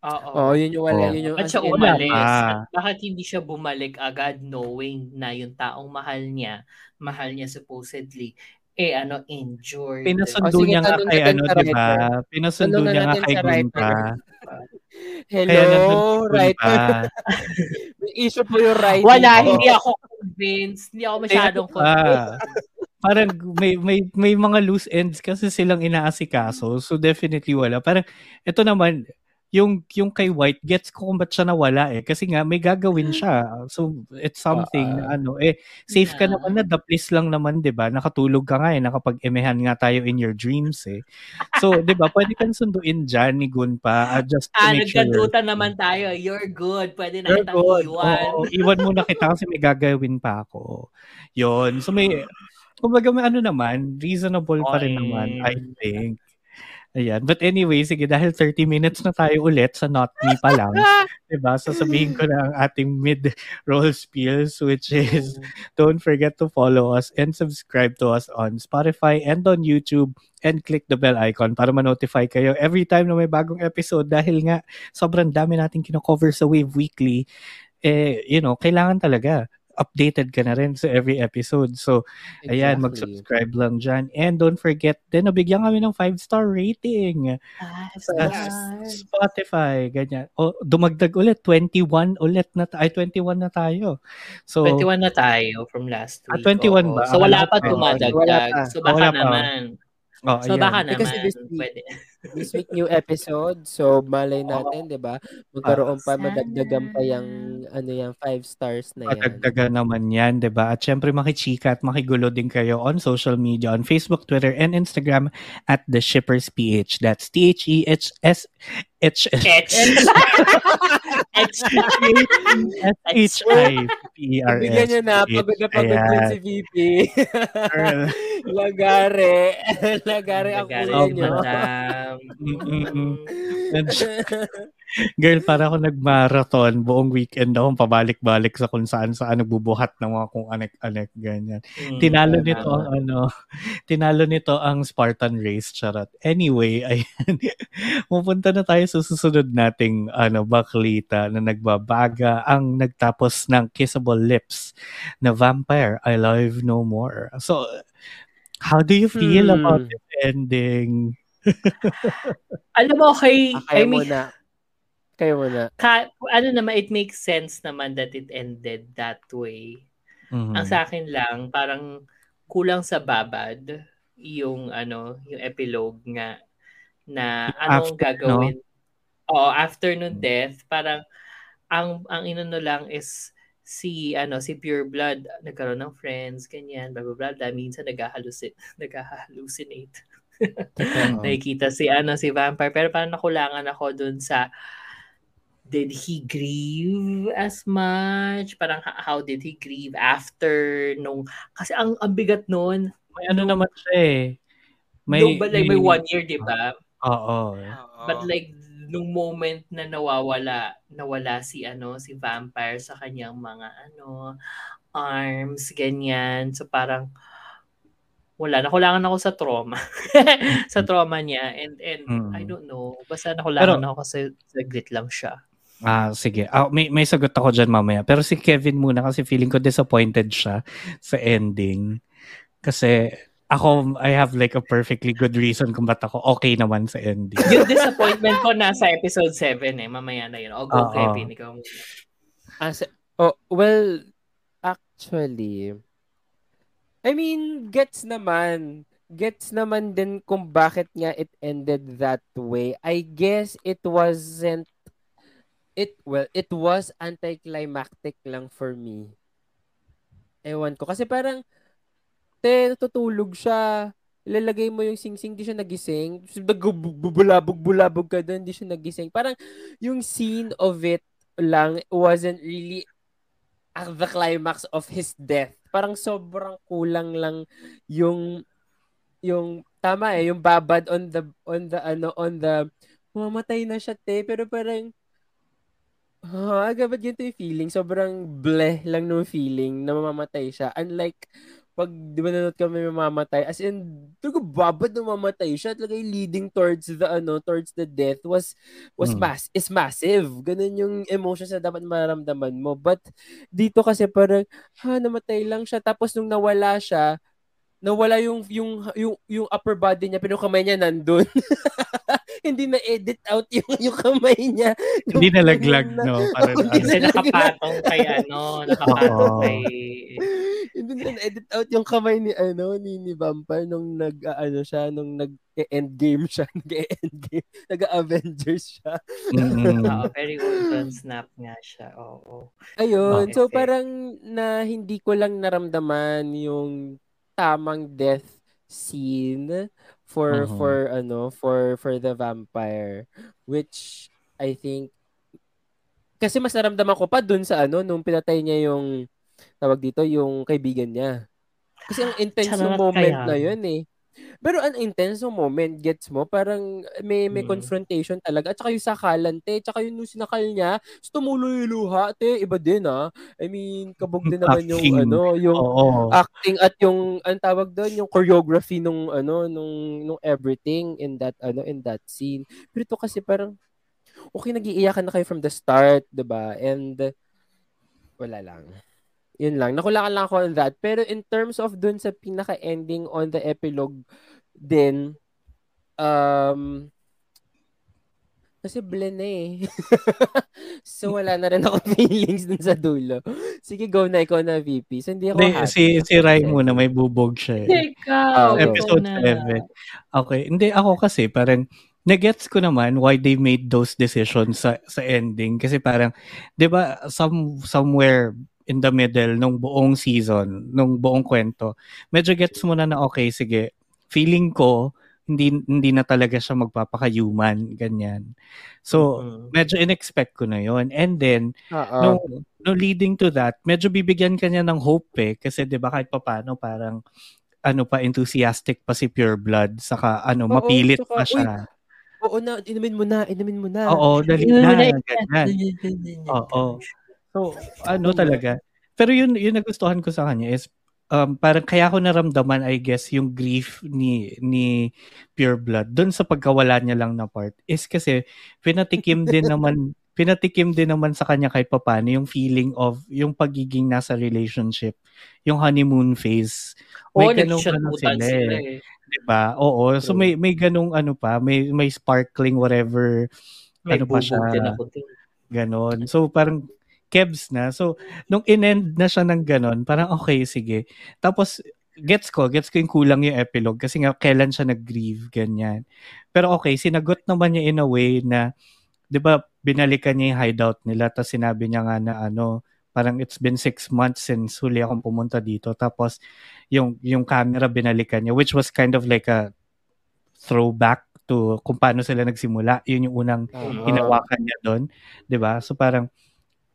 Oo. Oo, yun yung wala, yun yung Ba't siya umalis? pa. At bakit hindi siya bumalik agad knowing na yung taong mahal niya, mahal niya supposedly, eh ano, injured. Pinasundo Oh, sige, niya nga kay ano, di ba? writer. Pinasundo niya nga kay sa Gunta. Hello, writer. Issue po yung writing. Wala, ko. hindi ako convinced. Hindi ako masyadong Eh, convinced. ah, parang may, may, may mga loose ends kasi silang inaasikaso. So definitely wala. Parang ito naman, yung yung kay White gets ko kung ba't siya nawala eh kasi nga may gagawin siya so it's something na ano eh safe ka Yeah. naman na the place lang naman 'di ba nakatulog ka nga eh nakapag-emehan nga tayo in your dreams eh so 'di ba pwede kang sunduin diyan ni Gunpa uh, just to Ah, make sure naman tayo. You're good. Pwede na You're kitang good. iwan. Oo, iwan muna kita kasi may gagawin pa ako. Yun. So may, kumbaga may ano naman, reasonable pa rin naman, I think. Ayan. But anyway, sige, dahil 30 minutes na tayo ulit sa Not Me pa lang, diba? Sasabihin ko na ang ating mid-roll spiels, which is don't forget to follow us and subscribe to us on Spotify and on YouTube and click the bell icon para ma-notify kayo every time na may bagong episode dahil nga sobrang dami nating kino-cover sa Wave Weekly. Eh, you know, kailangan talaga updated ka na rin sa every episode. So, exactly. ayan, mag-subscribe lang dyan. And don't forget, din, nabigyan kami ng 5-star rating sa Spotify. Ganyan. O, dumagdag ulit. 21 ulit na tayo. Ay, 21 na tayo. So, 21 na tayo from last ah, week. Ah, 21 Oo. ba? So, wala pa dumadagdag. So, baka wala naman. Oh, so, ayan. baka Eh, naman. kasi this week- Pwede. This week new episode. So malay natin, 'di ba? Magkaroon pa madagdagan pa yung ano yung five stars na yan. Madagdagan naman yan, di ba? At syempre makichika at makigulo din kayo on social media, on Facebook, Twitter, and Instagram at The Shippers PH. That's E T-H-E-H-S H Etch. Etch. S-H-I-P-E-R-S. Bigyan niyo na, pagod na pagod yun si VP. Lagare. Lagare ang kulay niyo. Girl, para ako nag-marathon buong weekend akong pabalik-balik sa kung saan saan nagbubuhat ng mga kung anek-anek ganyan. Mm, Tinalo tama. nito ang ano, tinalo nito ang Spartan race, charot. Anyway, ayan. Pupunta na tayo sa susunod nating ano, baklita na nagbabaga ang nagtapos ng Kissable Lips na Vampire, I Love No More. So, how do you feel Hmm. about this ending? Alam mo, okay, Ah, kayo I mean, muna. Kayo muna. ka, ano naman, it makes sense naman that it ended that way. Mhm. Ang sa akin lang, parang kulang sa babad yung ano, yung epilogue nga na anong After, gagawin. Oo, after nung death, parang ang ang inano lang is si ano si Pure Blood nagkaroon ng friends ganyan blah blah blah, blah. minsan naghahalusin naghahalucinate Oo. nakikita si ano si Vampire. Pero parang nakulangan ako dun sa did he grieve as much? Parang how did he grieve after nung kasi ang ang bigat noon May ano naman siya eh. may, but like, may one year di ba? Oo. but like nung moment na nawawala nawala si ano si Vampire sa kanyang mga ano arms ganyan. So parang wala nakulangan ako sa trauma sa trauma niya and and Mm. I don't know basta nakulangan Pero- ako kasi saglit lang siya Ah, sige. Ah, may, may sagot ako dyan mamaya. Pero si Kevin muna kasi feeling ko disappointed siya sa ending. Kasi ako, I have like a perfectly good reason kung ba't ako okay naman sa ending. yung disappointment ko nasa episode 7 eh mamaya na yun o go Oo. Kevin ikaw muna Ah, sa- oh, well, actually, I mean, gets naman. Gets naman din kung bakit nga it ended that way. I guess it wasn't it well, it was anticlimactic lang for me. Ewan ko kasi parang te tutulog siya. Ilalagay mo yung sing-sing, di siya nagising. Bulabog-bulabog ka doon, di siya nagising. Parang yung scene of it lang wasn't really at the climax of his death. Parang sobrang kulang lang yung yung tama eh, yung babad on the on the ano on the mamatay na siya te pero parang Ah, agad ganito yung feeling. Sobrang bleh lang nung feeling na mamamatay siya. Unlike, pag di ba nanonood kami mamamatay, as in, talaga babad na mamatay siya. Talaga yung leading towards the, ano, towards the death was, was Hmm. mass, is massive. Ganun yung emotions na dapat maramdaman mo. But, dito kasi parang, ha, namatay lang siya. Tapos nung nawala siya, nawala yung yung yung yung upper body niya pero kamay niya nandun. Hindi na edit out yung yung kamay niya. Yung Hindi nalaglag, na- no? Parang Hindi ano. kasi nalaglag. nakapatong kay ano nakapatong kay Hindi na edit out yung kamay ni ano ni ni Vampire nung nag ano siya nung nag end game siya, nag-end game, nag-Avengers siya. Mm-mm. Oo, very Ultron snap nga siya. Oo. Ayun, Okay. so parang na hindi ko lang naramdaman yung tamang death scene for Mhm. for ano for for the vampire which I think kasi mas naramdaman ko pa dun sa ano nung pinatay niya yung tawag dito yung kaibigan niya. Kasi ang intense ng moment kaya. na yun eh. Pero ang intense moment, gets mo? Parang may may Mm. confrontation talaga. At saka yung sakalan, te. Tsaka yung nung sinakal niya, tapos tumulo yung luha, te. Iba din, ah. I mean, kabog din naman yung, Acting. ano, yung Oo. acting at yung, ang tawag doon, yung choreography nung, ano, nung, nung everything in that, ano, in that scene. Pero ito kasi parang, okay, nag-iiyakan na kayo from the start, 'di ba And, wala lang. Yun lang. Nakulakan lang ako on that. Pero in terms of dun sa pinaka-ending on the epilogue din, um, kasi blend na eh. so, wala na rin ako feelings dun sa dulo. Sige, go na. Ikaw na, VP. So, hindi ako Hindi, happy. si, si Rai muna, may bubog siya. eh. Ikaw, Oh, Episode ikaw na. 7. Okay. Hindi, ako kasi parang nagets ko naman why they made those decisions sa sa ending kasi parang 'di ba some somewhere in the middle nung buong season, nung buong kwento, medyo gets mo na na okay, sige. Feeling ko hindi hindi na talaga siya magpapaka-human ganyan. So, Mm. medyo inexpect ko na 'yon. And then Oo. no, no leading to that, medyo bibigyan kanya ng hope eh. Kasi 'di ba kahit papaano parang ano pa enthusiastic pa si Pure Blood saka ano Oo, mapilit tsaka, pa siya. Oo na, inumin mo na, inumin mo na. Oo, dali na, ganyan. Oo. So, ano talaga. Pero yun, yun nagustuhan ko sa kanya is um, parang kaya ko naramdaman, I guess, yung grief ni ni Pure Blood doon sa pagkawala niya lang na part is kasi pinatikim din naman pinatikim din naman sa kanya kahit papano yung feeling of yung pagiging nasa relationship, yung honeymoon phase. May ganun nagshatutan ano sila sila eh. eh. 'Di ba? Oo, so may may ganung ano pa, may may sparkling whatever May ano pa siya. Ganon. So, parang kebs na. So, nung in-end na siya ng ganon, parang okay, sige. Tapos, gets ko, gets ko yung kulang yung epilogue kasi nga kailan siya nag-grieve, ganyan. Pero okay, sinagot naman niya in a way na, di ba, binalikan niya yung hideout nila, tapos sinabi niya nga na ano, parang it's been six months since huli akong pumunta dito. Tapos, yung, yung camera binalikan niya, which was kind of like a throwback to kung paano sila nagsimula. Yun yung unang Oo. hinawakan niya doon, 'di ba? So parang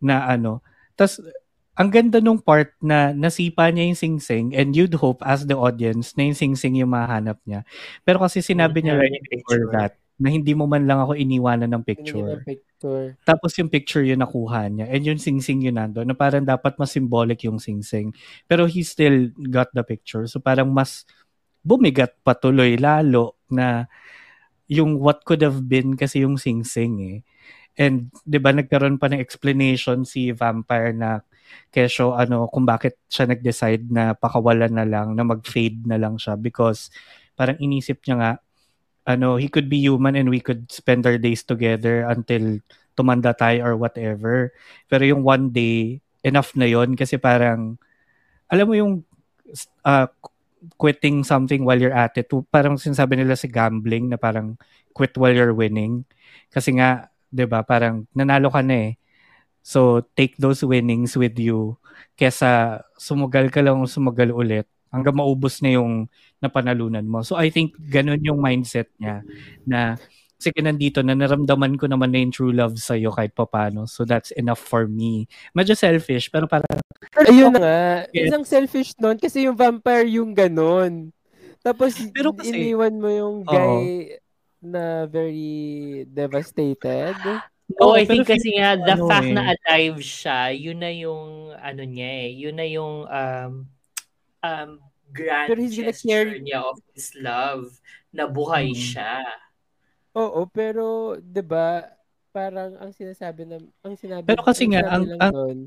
na ano, tas ang ganda nung part na nasipa niya yung sing-sing and you'd hope as the audience na yung sing-sing yung mahanap niya. Pero kasi sinabi niya right before picture. that na hindi mo man lang ako iniwanan ng Picture. picture. picture. Tapos yung picture yun nakuha niya and yung sing-sing yun nando na parang dapat mas symbolic yung sing-sing. Pero he still got the picture. So parang mas bumigat patuloy lalo na yung what could have been kasi yung sing-sing eh. And 'di ba nagkaroon pa ng explanation si Vampire na kesyo ano kung bakit siya nag-decide na pakawalan na lang na mag-fade na lang siya because parang inisip niya nga ano he could be human and we could spend our days together until tumanda tayo or whatever. Pero yung one day enough na yon kasi parang alam mo yung uh, quitting something while you're at it. Parang sinasabi nila si gambling na parang quit while you're winning. Kasi nga, 'di ba, parang nanalo ka na eh. So take those winnings with you kesa sumugal ka lang sumugal ulit hanggang maubos na yung napanalunan mo. So I think ganun yung mindset niya na sige nandito na naramdaman ko naman na yung true love sa'yo kahit papano. So that's enough for me. Medyo selfish pero parang Ayun na nga. Isang selfish nun kasi yung vampire yung ganon. Tapos Pero kasi- iniwan mo yung guy na very devastated. Oh, Oo, I think kasi nga, the ano fact eh. na alive siya, yun na yung, ano niya eh, yun na yung, um, um, grand Pero he's gesture niya of his love, na buhay Mm. siya. Oo, pero 'di ba parang ang sinasabi na ang sinabi Pero kasi nga, ang- ang- doon,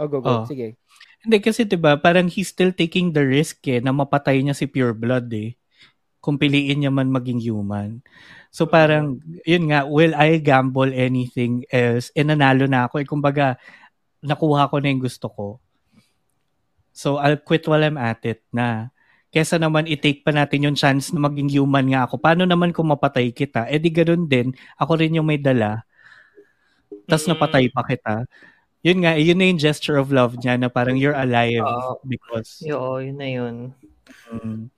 Oh, go, go. Oh. Sige. Hindi kasi 'di ba, parang he's still taking the risk eh na mapatay niya si Pure Blood eh. Kung piliin niya man maging human. So parang yun nga, will I gamble anything else? E nanalo na ako eh kumbaga nakuha ko na yung gusto ko. So I'll quit while I'm at it na kesa naman i-take pa natin yung chance na maging human nga ako. Paano naman kung mapatay kita? Eh di ganun din, ako rin yung may dala. Tapos Mm. napatay pa kita. Yun nga, yun na yung gesture of love niya na parang you're alive because Oo, yun na yun. Mm.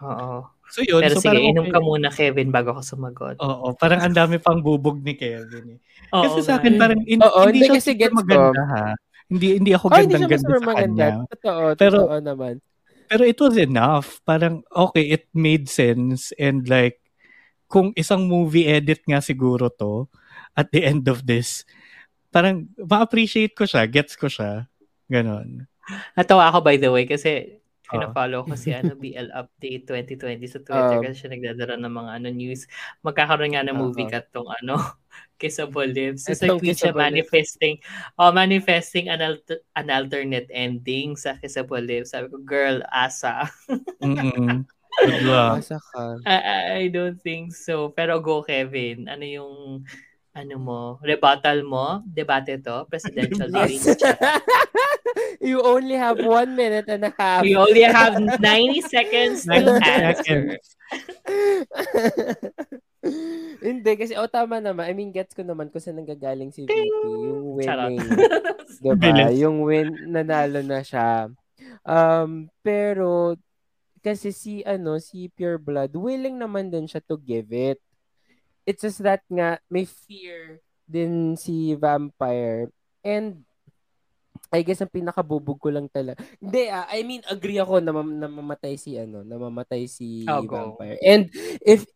Oo. So yun, Pero so sige, parang inom okay. ka muna, Kevin, bago ako sumagot. Oo, parang ang dami pang bubog ni Kevin. Eh. Oo Kasi sa akin parang in, Oo, hindi hindi siya super gets ko. maganda ha. Hindi hindi ako Oh, hindi siya gandang-ganda mas sa maganda. kanya. Totoo, Pero- totoo naman. pero it was enough. Parang, okay, it made sense. And like, kung isang movie edit nga siguro to, at the end of this, parang ma-appreciate ko siya, gets ko siya. Ganon. Natawa ako by the way kasi. Pina-follow ko si ano BL Update 2020 sa Twitter Um, kasi siya nagdadala ng mga ano news. Magkakaroon nga ng movie Oo. cut tong ano Kissable Lips. So, Itong tweet siya manifesting oh, manifesting an, alter- an alternate ending sa Kissable Lips. Sabi ko, girl, asa. Diba? Asa ka. I, I- don't think so. Pero go, Kevin. Ano yung ano mo, rebuttal mo, debate to, presidential debate. You only have one minute and a half. You only have 90 seconds to 90 answer. seconds. Hindi, kasi o tama naman. I mean, gets ko naman kung saan nanggagaling si VP. Yung winning. diba? Bilis. Yung win, nanalo na siya. Um, pero, kasi si, ano, si Pure Blood, willing naman din siya to give it. It's just that nga, may fear din si Vampire. And, I guess ang pinakabubog ko lang talaga. Hindi, ah, I mean, agree ako na, mam- na mamatay si, ano, na mamatay si Oh, go. Vampire. And, if,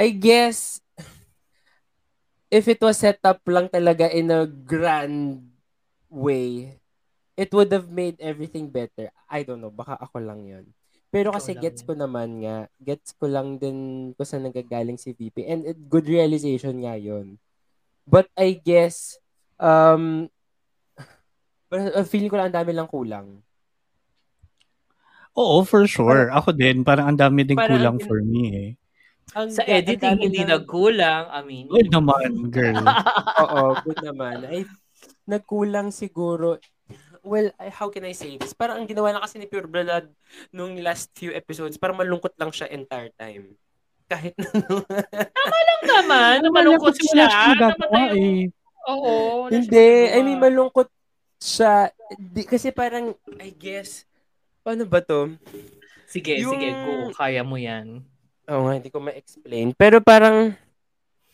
I guess, if it was set up lang talaga in a grand way, it would have made everything better. I don't know, baka ako lang yun. Pero kasi Ikaw gets yun. ko naman nga, gets ko lang din kung saan nanggagaling si VP. And it, good realization nga yun. But I guess, um, but, uh, feeling ko lang ang dami lang kulang. Oo, for sure. Ako din, parang ang dami din Parang kulang ang- for me eh. Ang Sa ang editing, dami hindi lang- nagkulang. I mean, Well naman, girl. Oo, good naman. Ay, nagkulang siguro. Well, I- how can I say this? Parang ang ginawa na kasi ni Pure Blood nung last few episodes, parang malungkot lang siya entire time. Kahit na naman, na malungkot Kasi wala siya. Namatay eh. Oo. Hindi, I mean malungkot siya. Di, kasi parang, I guess, paano ba to? Sige, yung- sige, go. Kaya mo yan. Oo nga, hindi ko ma-explain. Pero parang,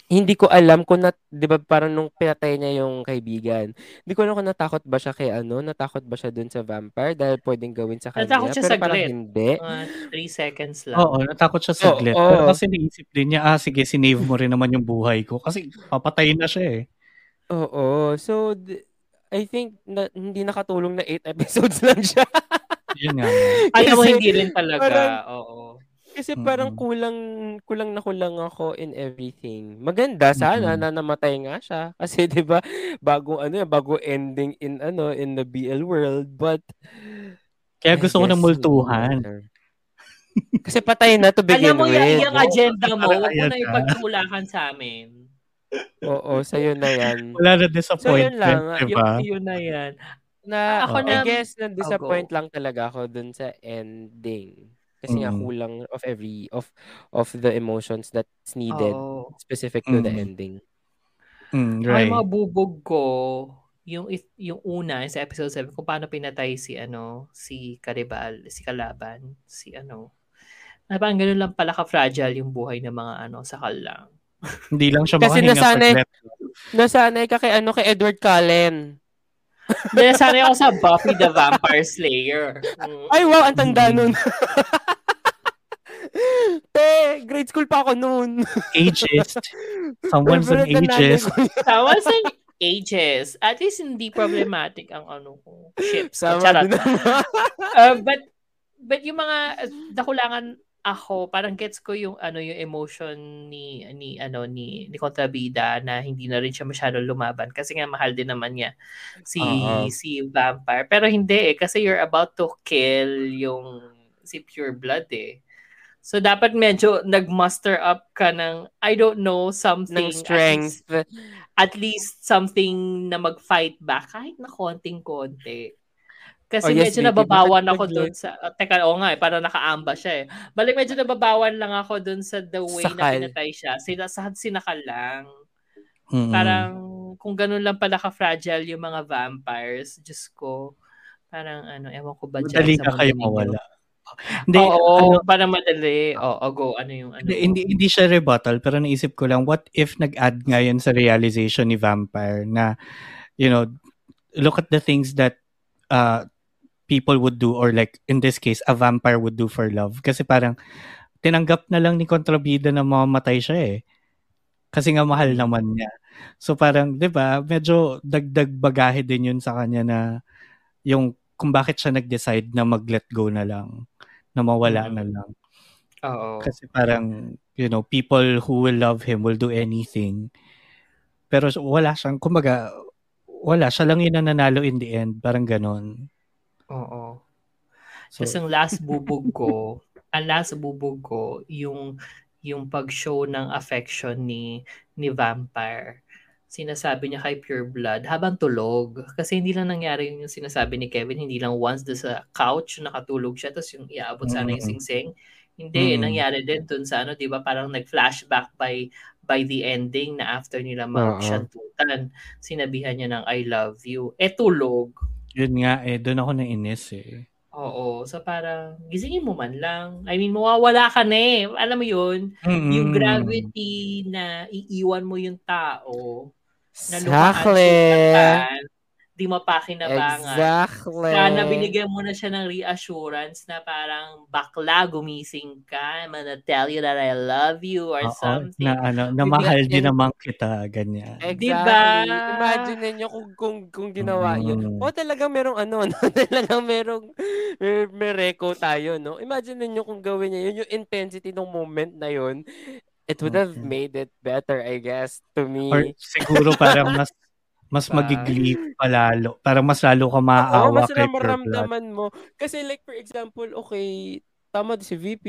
hindi ko alam kung nat, 'di ba parang nung pinatay niya yung kaibigan. Hindi ko alam kung natakot ba siya kay ano, natakot ba siya dun sa vampire dahil pwedeng gawin sa kanya. Natakot siya pero sa parang hindi. Mga 3 seconds lang. Oo, natakot siya sa Oo, glit. oo. Pero kasi naisip din niya, ah, sige, sinave mo rin naman yung buhay ko. Kasi papatayin na siya eh. Oo. So, d- I think na, hindi nakatulong na 8 episodes lang siya. Yun nga. Alam mo, Kasi hindi rin talaga. parang- Oo. Kasi parang Mm-mm. kulang kulang na kulang ako in everything. Maganda sana Mm-mm. na namatay nga siya kasi 'di ba bago ano yan, bago ending in ano in the BL world but Kaya gusto ko ng multuhan. Kasi patay na to begin Alam mo, with. yung agenda mo, huwag mo na ka. ipagtulakan sa amin. Oo, sa'yo na yan. Wala na So, yun disappointment, lang. diba? Yun na yan. Na, Ako I na- guess, na-disappoint lang talaga ako dun sa ending. Kasi nga Mm. kulang of every, of of the emotions that's needed Oo. specific to the Mm. ending. Mm, Ay, right. mga bubog ko, yung yung una sa episode 7 kung paano pinatay si ano si Karibal, si Kalaban, si ano. Na parang ganun lang pala ka-fragile yung buhay ng mga ano sakal lang. Hindi lang siya Kasi nasanay-. Nasanay ka kay ano kay Edward Cullen. Sana ako sa Buffy the Vampire Slayer. Mm. Ay wow, ang tanda nun. Te, grade school pa ako noon. Ageist. Someone's an ageist. Tawas ng ages. At least hindi problematic ang ano ko. Ships. Sama Charot. din naman. Uh, but but yung mga uh, nakulangan ako parang gets ko yung ano yung emotion ni ni ano ni ni kontrabida na hindi na rin siya masyado lumaban. Kasi nga mahal din naman niya si Oo. si vampire. Pero hindi eh kasi you're about to kill yung si pure blood eh. So dapat medyo nag-muster up ka ng I don't know something ng at strength. least, at least something na mag-fight back. Kahit na konting-konti kasi Oh, yes, medyo baby. nababawan ako doon sa uh, teka oo nga eh parang nakaamba siya eh balik medyo nababawan lang ako doon sa the way na Sakal. pinatay siya sila sa sinakal lang Mm-mm. parang kung ganun lang pala ka-fragile yung mga vampires Diyos ko parang ano ewan ko ba dyan Madali sa ka kayo mawala. Hindi, oo ano, parang madali oo go ano yung ano hindi, hindi, hindi siya rebuttal, pero naisip ko lang, what if nag-add nga yun sa realization ni Vampire na, you know, look at the things that uh, people would do or like in this case a vampire would do for love. Kasi parang tinanggap na lang ni kontrabida na mamamatay siya eh. Kasi nga mahal naman niya. So parang 'di ba medyo dagdag bagahe din yun sa kanya na yung kung bakit siya nag-decide na mag-let go na lang na mawala Mm. na lang. Oo. kasi parang you know people who will love him will do anything. Pero wala siyang kumbaga wala. Siya lang yung nananalo in the end. Parang ganon Oo. so Kasi ang last bubog ko, ang last bubog ko, yung yung pag-show ng affection ni ni Vampire. Sinasabi niya kay Pure Blood habang tulog. Kasi hindi lang nangyari yung sinasabi ni Kevin, hindi lang once doon sa couch nakatulog siya tapos yung iaabot sana yung Mm. singsing. Hindi, Mm. nangyari din dun sa ano, 'di ba? Parang nag-flashback by by the ending na after nila mag-shantutan. Sinabihan niya ng I love you. Eh tulog. Yun nga eh doon ako nainis eh Oo. So parang, gisingin mo man lang. I mean, mawawala ka na eh. Alam mo yun, yung Mm. gravity na iiwan mo yung tao na Exactly. lumaan di mapakinabangan. Exactly. Sana binigyan mo na siya ng reassurance na parang bakla, gumising ka. I'm gonna tell you that I love you or Oo, something. na ano na mahal din naman kita ganyan Exactly. Diba? Imagine niyo kung kung kung ginawa yun. Mm. O talagang merong ano, no? talagang merong may, may reco tayo, no? Imagine niyo kung gawin niya yun, yung intensity ng moment na yun. It would have Mhm. made it better, I guess, to me. or siguro parang mas mas Diba? magigleep palalo parang mas lalo ka Oo, maaawa mas kay maramdaman mo. Kasi like for example, okay, tama din si VP.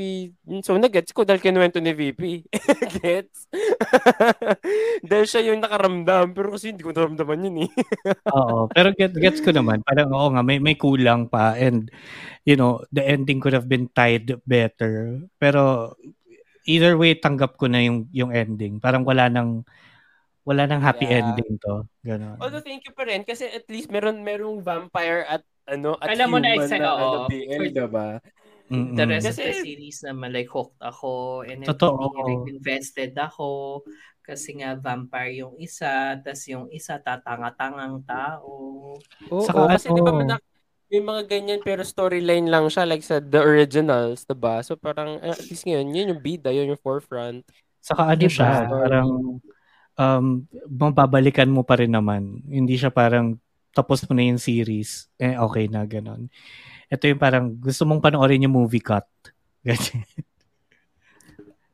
So nag-gets ko dahil kinuwento ni VP. gets? dahil siya yung nakaramdam. Pero kasi hindi ko naramdaman yun eh. Oo, pero get, gets ko naman. Parang oo nga, may, may kulang pa. And, you know, the ending could have been tied better. Pero, either way, tanggap ko na yung, yung ending. Parang wala nang, wala nang happy Yeah. ending to. Ganon. Although thank you pa rin kasi at least meron merong vampire at ano at Alam mo na exact- na, oo. ano, BL, For- diba? Mm-mm. The rest of Kasi- the series naman, like, hooked ako. And Totoo. invested ako. Kasi nga, vampire yung isa, tas yung isa, tatanga-tangang tao. Oo, Saka kasi di ba ano- manak- may mga ganyan pero storyline lang siya like sa the originals, diba? So parang eh, at least ngayon, yun yung bida, yun yung forefront. Saka ano Diba? siya, parang um, mababalikan mo pa rin naman. Hindi siya parang tapos mo na yung series, eh okay na, ganon. Ito yung parang gusto mong panoorin yung movie cut.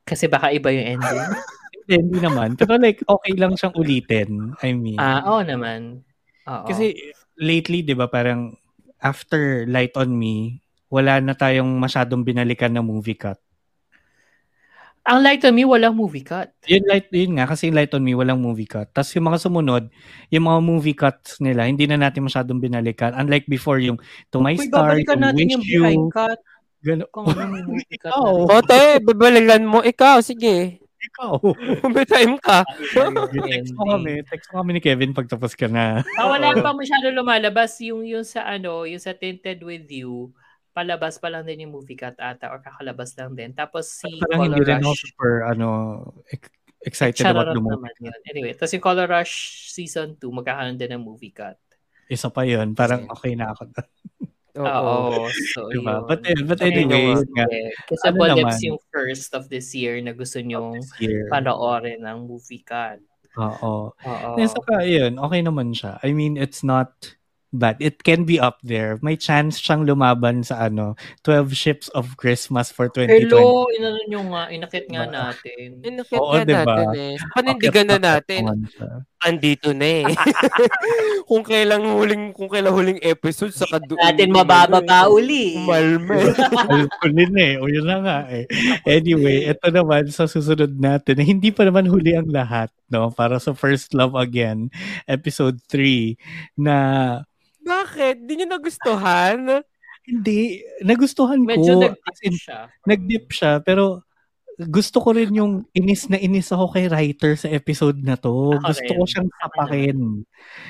Kasi baka iba yung ending. Hindi, hindi naman. Pero like, okay lang siyang ulitin. I mean, ah, oo naman. Oo. kasi lately, di ba, parang after Light on Me, wala na tayong masyadong binalikan na movie cut. Ang Light on Me, walang movie cut. Yun, light, yun nga, kasi yung Light on Me, walang movie cut. Tapos yung mga sumunod, yung mga movie cuts nila, hindi na natin masyadong binalikan. Unlike before, yung To My Uy, Star, babalikan yung natin Wish yung You, behind cut. gano, Kung ano may movie cut Ikaw. na rin. Ote, babalikan mo. Ikaw, sige. ikaw. May time ka. text mo kami, text mo kami ni Kevin pag tapos ka na. Ah, wala pa masyado lumalabas yung yung sa ano, yung sa Tinted with You. Palabas pa lang din yung movie cut ata or kakalabas lang din. Tapos si Parang hindi Color rin ako Rush. super, ano, ex- excited about the movie. naman yun. Anyway, tapos yung Color Rush season 2, magkakaroon din ng movie cut. Isa pa yun, parang okay na ako. Oo. So, Diba? yun. But, eh, but anyway, nga. Kasi Ano naman? yung first of this year na gusto nyong panoorin ng movie cut. Oo. Oo. Eh, saka yun, okay naman siya. I mean, it's not bad. It can be up there. May chance siyang lumaban sa ano, 12 Ships of Christmas for 2020. Hello, inano nyo nga, inakit nga natin. Inakit Oo, nga diba? natin eh. Panindigan na natin. Andito na eh. kung kailang huling, kung kailang huling episode sa kadu... Natin mabababa uli. Malme. na eh. O yun na nga eh. Anyway, ito naman sa susunod natin. Hindi pa naman huli ang lahat, no? Para sa First Love Again, episode 3, na Bakit? Di nyo nagustuhan? hindi, nagustuhan Medyo ko. nag As in, siya. nag-dip siya, pero gusto ko rin yung inis na inis ako kay writer sa episode na to. Ako gusto rin. ko siyang sapakin.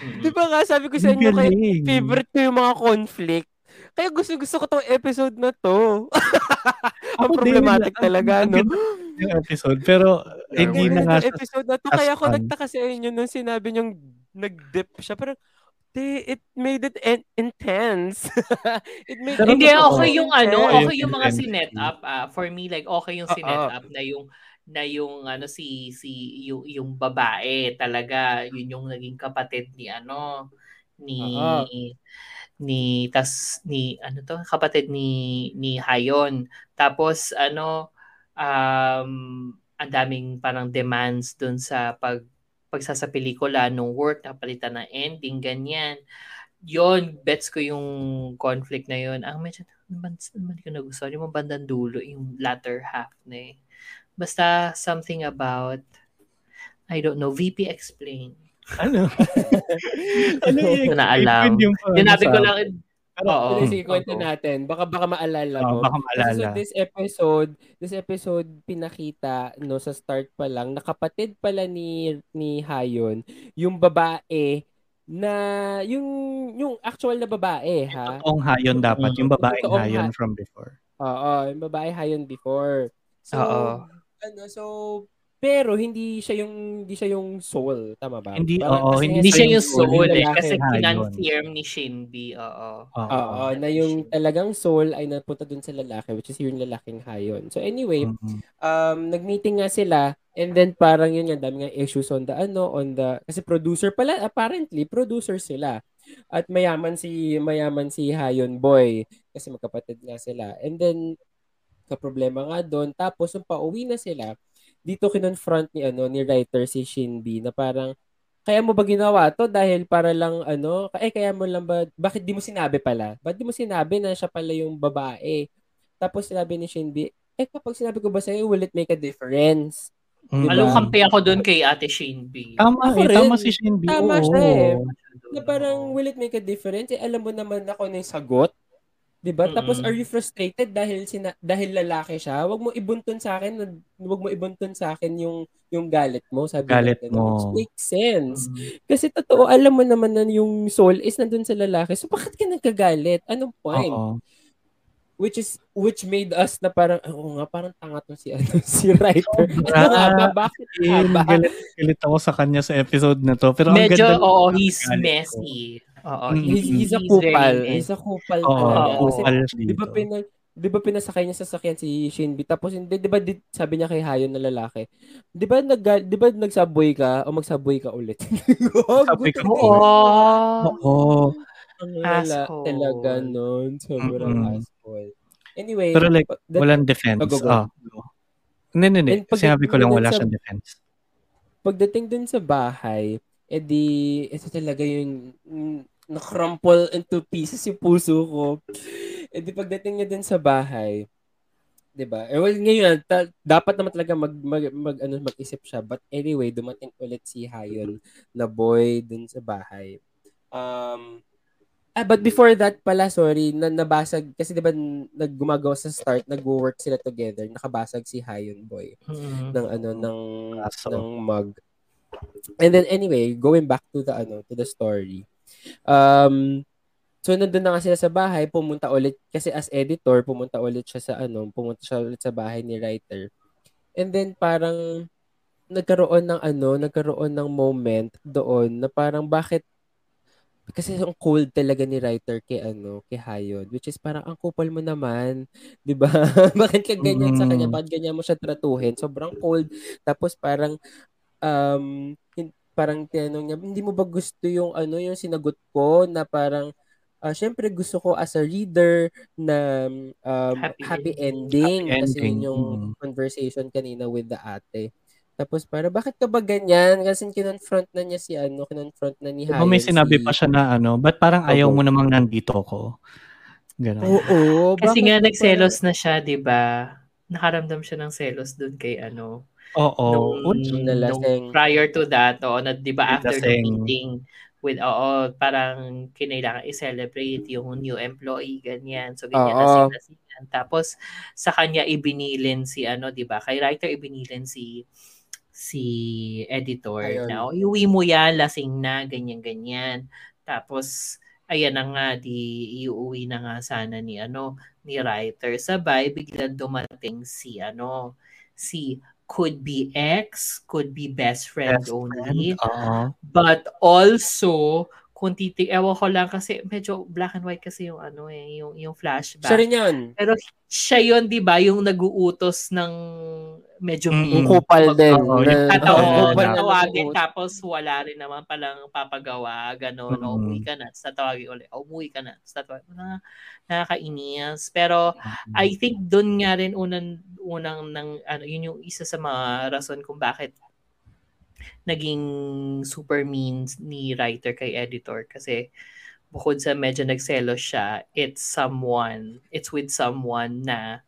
Mm. Di ba nga, sabi ko sa inyo, kay, favorite ko yung mga conflict. Kaya gusto gusto ko tong episode na to. Ang Ako din, problematic ang- talaga, no? yung episode, pero hindi na nga episode na to. Kaya ako nagtaka sa inyo nung sinabi niyong nag-dip siya. Pero they, it made it en- intense. it made Pero it Hindi, okay yung ano, Intense. okay yung mga sinet up. ah for me, like, okay yung sinet up na yung na yung ano si si yung, yung babae talaga yun yung naging kapatid ni ano ni Oo. ni tas ni ano to kapatid ni ni Hayon tapos ano um ang daming parang demands dun sa pag pagsasa pelikula nung work napalitan ng ending ganyan yon bets ko yung conflict na yon ang medyo naman naman ko nagustuhan yung bandang dulo yung latter half na eh. basta something about I don't know VP explain Ano? ano ko na alam. Yung, Yun natin ko lang. Pero sige, kwento Oo. natin. Baka baka maalala Oh, mo. baka maalala. so this episode, this episode pinakita no sa start pa lang na kapatid pala ni ni Hayon, yung babae na yung yung actual na babae ha. Totoong hayon dapat. Yung Totoong hayon ha- from before. Oo, yung babae Hayon before. So Oo. ano so pero hindi siya yung hindi siya yung soul, tama ba? Hindi, Parang oo, Hindi siya yung soul, eh. Kasi kinonfirm ni Shinbi. Oo. Oo, na yung talagang soul ay napunta dun sa lalaki which is yung lalaking Hayon. So anyway, Mhm. um nagmeeting nga sila and then parang yun nga dami nga issues on the ano on the kasi producer pala apparently producer sila at mayaman si mayaman si Hayon Boy kasi magkapatid nga sila and then ka problema nga doon tapos nung pauwi na sila dito kinonfront ni ano ni writer si Shinbi na parang kaya mo ba ginawa to dahil para lang ano eh kaya mo lang ba bakit di mo sinabi pala bakit di mo sinabi na siya pala yung babae tapos sinabi ni Shinbi eh kapag sinabi ko ba sa'yo will it make a difference Mm. Diba? Alam, kampi ako doon kay Ate Shinbi. Tama Ako eh. rin. Tama si Shinbi. Tama oo. siya eh. na parang will it make a difference? Eh, alam mo naman ako na yung sagot. 'Di ba? Tapos are you frustrated dahil sina- dahil lalaki siya? Wag mo ibuntun sa akin, wag mo ibuntun sa akin yung yung galit mo, sabi Galit natin. mo. Which makes sense. Mm. Kasi totoo, alam mo naman na yung soul is nandun sa lalaki. So bakit ka nagkagalit? Anong point? Oo. Which is which made us na parang oo nga parang tanga to si ano si writer. Ano nga ba? Bakit ba? galit, galit ako sa kanya sa episode na to. Pero ang Medyo, ganda oo, ng he's galit ko. Oo. He's, he's a kupal. He's a kupal Oo, oo, Kasi kupal Di ba dito. pina, di ba pinasakay niya sa sasakyan si Shinbi tapos hindi di ba di, sabi niya kay Hayon na lalaki. Di ba nag di ba nagsubway ka o magsubway ka ulit? Sabi ko, Oo. Oo. Ang lala Asshole. talaga noon. Sobrang Mm-mm. asshole. Anyway, Pero like, that- walang defense. Oh. Ah. Hindi, hindi, hindi. Sinabi ko lang wala sa- siyang defense. pagdating dun sa bahay, edi ito talaga yung nakrumple into pieces yung puso ko. Edi pagdating niya dun sa bahay, 'di ba? Eh well, ngayon ta- dapat naman talaga mag, mag, mag ano mag-isip siya. But anyway, dumating ulit si Hayon na boy dun sa bahay. Um Ah, but before that pala, sorry, na nabasag kasi 'di ba naggumagawa sa start, nagwo-work sila together, nakabasag si Hayon boy Mm. ng ano ng Aso. ng mug. And then anyway, going back to the ano to the story. Um so nandun na nga sila sa bahay, pumunta ulit kasi as editor, pumunta ulit siya sa ano, pumunta siya ulit sa bahay ni writer. And then parang nagkaroon ng ano, nagkaroon ng moment doon na parang bakit kasi ang cold talaga ni writer kay ano, kay Hayon, which is parang ang kupal mo naman, 'di ba? Bakit ka ganyan sa kanya? Mm. Bakit ganyan mo siya tratuhin? Sobrang cold. Tapos parang um parang tinanong niya, hindi mo ba gusto yung ano, yung sinagot ko na parang ah syempre gusto ko as a reader na um, Happy happy, ending. Happy Kasi ending, yun yung mm. conversation kanina with the ate. Tapos para bakit ka ba ganyan? Kasi kinonfront na niya si ano, kinonfront na ni Hayon may sinabi si... pa siya na ano, ba't parang ayaw Oo. mo namang nandito ko? Ganon. Oo. Kasi nga nagselos na siya, 'di ba? Nakaramdam siya ng selos doon kay ano. Oo. nung, Nung prior to that, oo, na, 'di ba after the meeting with oo, parang kinailangan i-celebrate yung new employee ganyan. So ganyan na sila Tapos sa kanya ibinilin si ano, 'di ba? Kay writer ibinilin si si editor Ayun. na "Oh, iuwi mo yan, lasing na, ganyan-ganyan. Tapos, ayan na nga, di iuwi na nga sana ni ano, ni writer. Sabay, biglang dumating si ano, si could be ex, could be best friend best only, friend. Oo. but also kung titi, ewan ko lang kasi medyo black and white kasi yung ano eh, yung, yung flashback. Siya rin yun. Pero siya yun, di ba, yung naguutos ng medyo Mm. Kupal din. Oo, na- yung tatawagin, naguutos. tapos wala rin naman palang papagawa, gano'n, Mm. umuwi ka na, tatawagin ulit, umuwi ka na, tatawagin, na, nakakainis. Pero, I think doon nga rin unang, unang, ng, ano, yun yung isa sa mga rason kung bakit naging super mean ni writer kay editor kasi bukod sa medyo nagselos siya, it's someone, it's with someone na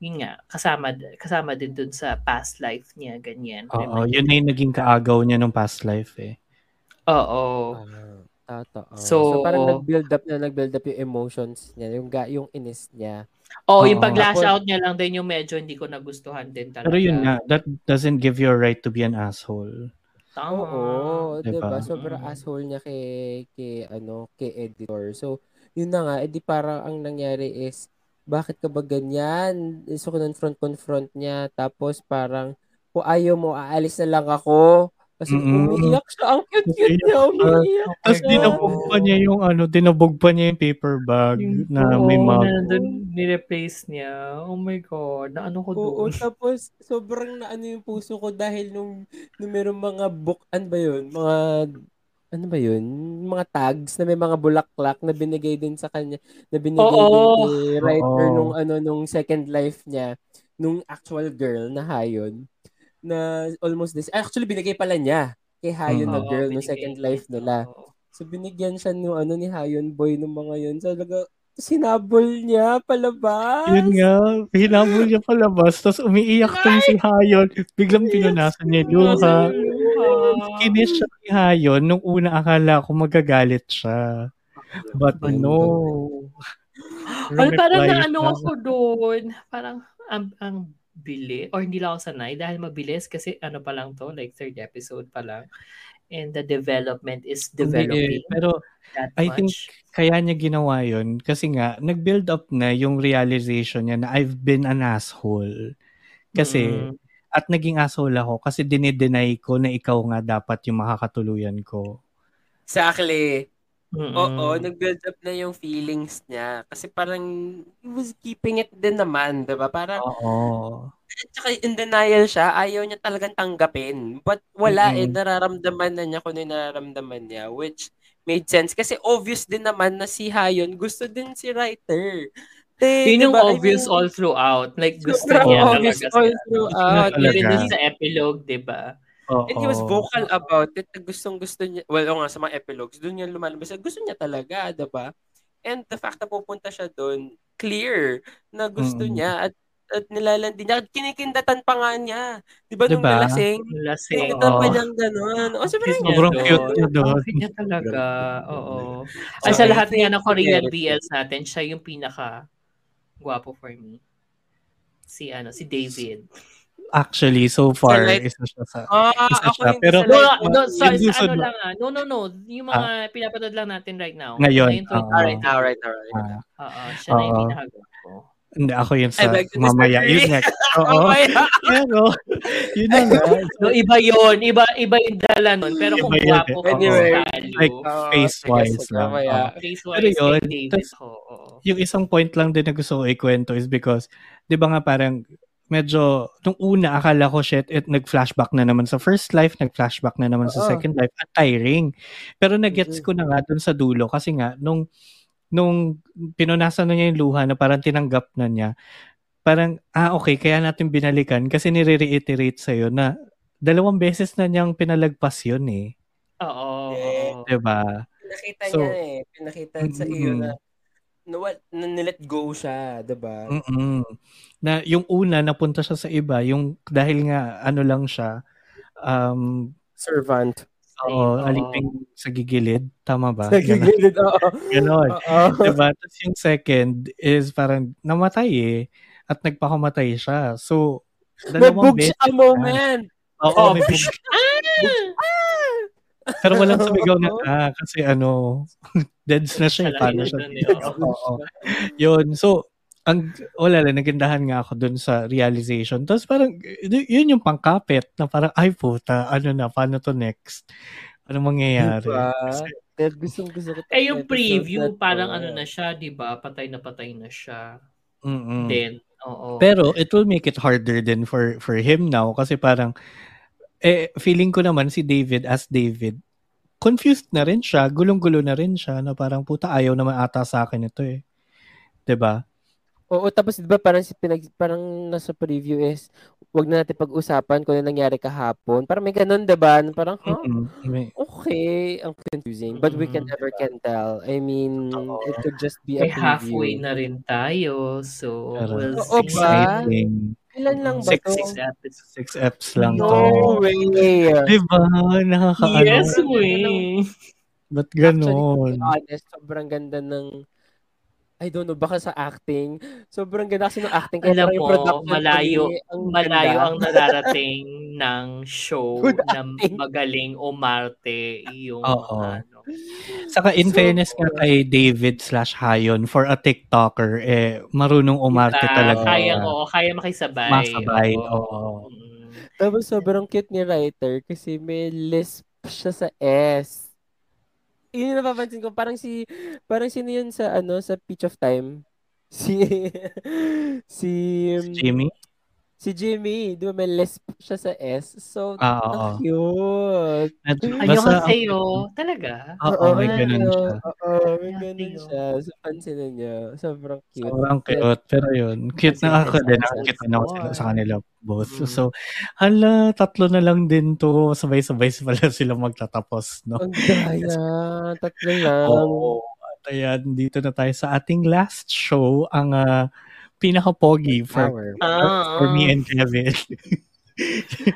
yun nga, kasama, kasama din dun sa past life niya, ganyan. Oo, yun na yung naging kaagaw niya nung past life eh. Oo. Ah, totoo. So- So, parang nag-build up na nag-build up yung emotions niya, yung ga, yung inis niya. Oh, yung pag-lash out niya lang din yung medyo hindi ko nagustuhan din talaga. Pero yun nga, that doesn't give you a right to be an asshole. Tama. Oo, 'di ba? Diba? Sobrang Mm. asshole niya kay kay ano, kay editor. So, yun na nga, edi parang ang nangyari is bakit ka ba ganyan? So, confront confront niya tapos parang kung ayaw mo, aalis na lang ako. Kasi umiiyak siya. Ang cute-cute Umiiyak niya. siya. Umiiyak Tapos siya. dinabog pa niya yung ano, dinabog pa niya yung paper bag Yung- na oo, may mug. na nandun, nireplace niya. Oh my God. Na ano ko Oo, doon? tapos sobrang naano yung puso ko dahil nung, nung meron mga book, ano ba yun? Mga, ano ba yun? Mga tags na may mga bulaklak na binigay din sa kanya, na binigay Oo. din kay writer Oo. nung ano, nung second life niya, nung actual girl na Hayon, na almost this, actually binigay pala niya kay Hayon na Oo, girl nung binigay second niya. life nila. Oo. So binigyan siya nung ano ni Hayon boy nung mga yun. So talaga, sinabol niya palabas. Yun nga, hinabol niya palabas, tapos umiiyak tong si Hayon. Biglang pinunasan niya yung luha. Kinis siya ni Hayon nung una akala ko magagalit siya. But no. Well, parang na ano ako doon. Parang ang, ang bili or hindi lang ako sanay dahil mabilis kasi ano pa lang to like third episode pa lang and the development is Hindi eh, developing Pero that I much. think kaya niya ginawa yun kasi nga nag-build up na yung realization niya na I've been an asshole. Kasi Mm. At naging asshole ako kasi dinideny ko na ikaw nga dapat yung makakatuluyan ko. Exactly. Mm-mm. Oo, nag-build up na yung feelings niya. Kasi parang, he was keeping it din naman, di ba? Parang, Oo. tsaka in denial siya, ayaw niya talagang tanggapin. But wala eh, Mm-mm. nararamdaman na niya kung ano nararamdaman niya, which made sense. Kasi obvious din naman na si Hayon, gusto din si writer. Eh, Yun yung diba? I obvious mean, all throughout. Like, gusto sobrang niya obvious talaga all siya. throughout. Dun he- sa epilogue, di ba? Oo. And he was vocal about it. Gustong gusto niya, well, o nga, sa mga epilogues, doon niya lumalabas. Gusto niya talaga, diba? And the fact na pupunta siya doon, clear na gusto Mm. niya at at nilalandi niya. At Kinikindatan pa nga niya. Di ba nung Diba? nalasing? Lasing. Kinikindatan pa Oo. niyang gano'n. O, sobrang Cute Sobrang niya cute doon. niya doon. Ang cute niya talaga. Oo. So, Ay, sa I lahat nga ng Korean BLs natin, siya yung pinaka guwapo for me. Si ano, si David. Actually, so far, like- isa siya sa... Ah, Isa ako siya. Pero- No, no, sorry, yung sa ano lang ah. No, no, no. Yung mga pinapanood lang natin right now. Ngayon, oo. Alright, alright, alright. Ah, Oo, siya na yung Oo. pinakagwapo. Hindi, ako yun I sa to mamaya. Yun next. Oo. Pero, yun na nga. No, iba yon Iba, iba yung dala nun. Pero kung Iba yun guwapo eh. ko, Anyway, value. Like, Oo, face-wise lang. mamaya. Oo. Face-wise Pero yun, tas- yung isang point lang din na gusto ko ikwento is because, di ba nga parang medyo, nung una akala ko shit, it nag-flashback na naman sa first life, nag-flashback na naman sa Oo. second life, at tiring. Pero nagets ko na nga dun sa dulo kasi nga, nung, nung pinunasan na niya yung luha na parang tinanggap na niya, parang, ah okay, kaya natin binalikan kasi nire-reiterate sa'yo na dalawang beses na niyang pinalagpas yun eh. Oo. Eh, oo. Di ba? Pinakita So, niya eh. Pinakita sa iyo na na, what, na nilet go siya, 'di ba? Mm-mm. Na yung una napunta siya sa iba, yung dahil nga ano lang siya um Servant. Oo, Oo. aliping sa gigilid, tama ba? Sa Ganon. gigilid, oo. Ganon. Diba? Tapos yung second is parang namatay eh at nagpakamatay siya. So, dalawang beses siya na. moment. Oo, Oh, may bug. Pero walang sumigaw na ah, kasi ano, deads na siya. eh. Paano siya? oo. Oo. Yun. So, ang wala lang, nagandahan nga ako dun sa realization. Tapos parang, yun yung pangkapit na parang, ay puta, ano na, paano to next? Ano mangyayari? Diba? Kasi. Gusto gusto ko. Eh, yung preview, parang ano na siya, di ba? Patay na patay na siya. Mm-mm. Then, oo. Pero it will make it harder din for for him now kasi parang eh feeling ko naman si David as David confused na rin siya, gulong-gulo na rin siya na parang puta ayaw naman ata sa akin ito eh. 'Di ba? Oo, tapos 'di ba parang si pinag parang nasa preview is wag na natin pag-usapan kung ano nangyari kahapon. Parang may ganun 'di ba? Parang huh? Mm-mm. May- Okay, ang confusing. But we can never can tell. I mean, Oo. it could just be a Eh, halfway na rin tayo. So, Pero we'll Oo see. ba? exciting. Ilan lang ba Six- to? Six episodes. Six Fs lang No to. way! Diba? Nakakaano. Yes, way. Ba't Actually, to ganon? be honest, sobrang ganda ng I don't know, baka sa acting. Sobrang ganda kasi ng acting. Kaya Alam parang yung mo, production malayo, tuloy, ang malayo ganda. ang nararating ng show Good na acting. magaling umarte yung Oo. ano. Saka in So, fairness nga kay David slash Hayon, for a TikToker, eh, marunong umarte Diba? talaga. Kaya, oo, kaya makisabay. Masabay, oo. oo. Mm. Tapos sobrang cute ni writer kasi may lisp siya sa S. Yun yung napapansin ko. Parang si, parang sino yun sa, ano, sa Peach of Time? Si, si, Si Jimmy? Si Jimmy. Di ba may lisp siya sa S? So, ang cute. Medyo- Ayun kasi oh, talaga. oo, may ang ganun cute. siya. Oo, may ganun cute. siya. So, pansinin niyo. Sobrang cute. Sobrang cute. Pero yun, cute Kasi na ako din. also Nakakita na ako sa kanila both. Mm. So, hala, tatlo na lang din to. Sabay-sabay pala sila magtatapos, no? Ang daya. Tatlo lang. Oo. At ayan, dito na tayo sa ating last show, ang ah, pinaka-pogi for. Ah, for me and Kevin.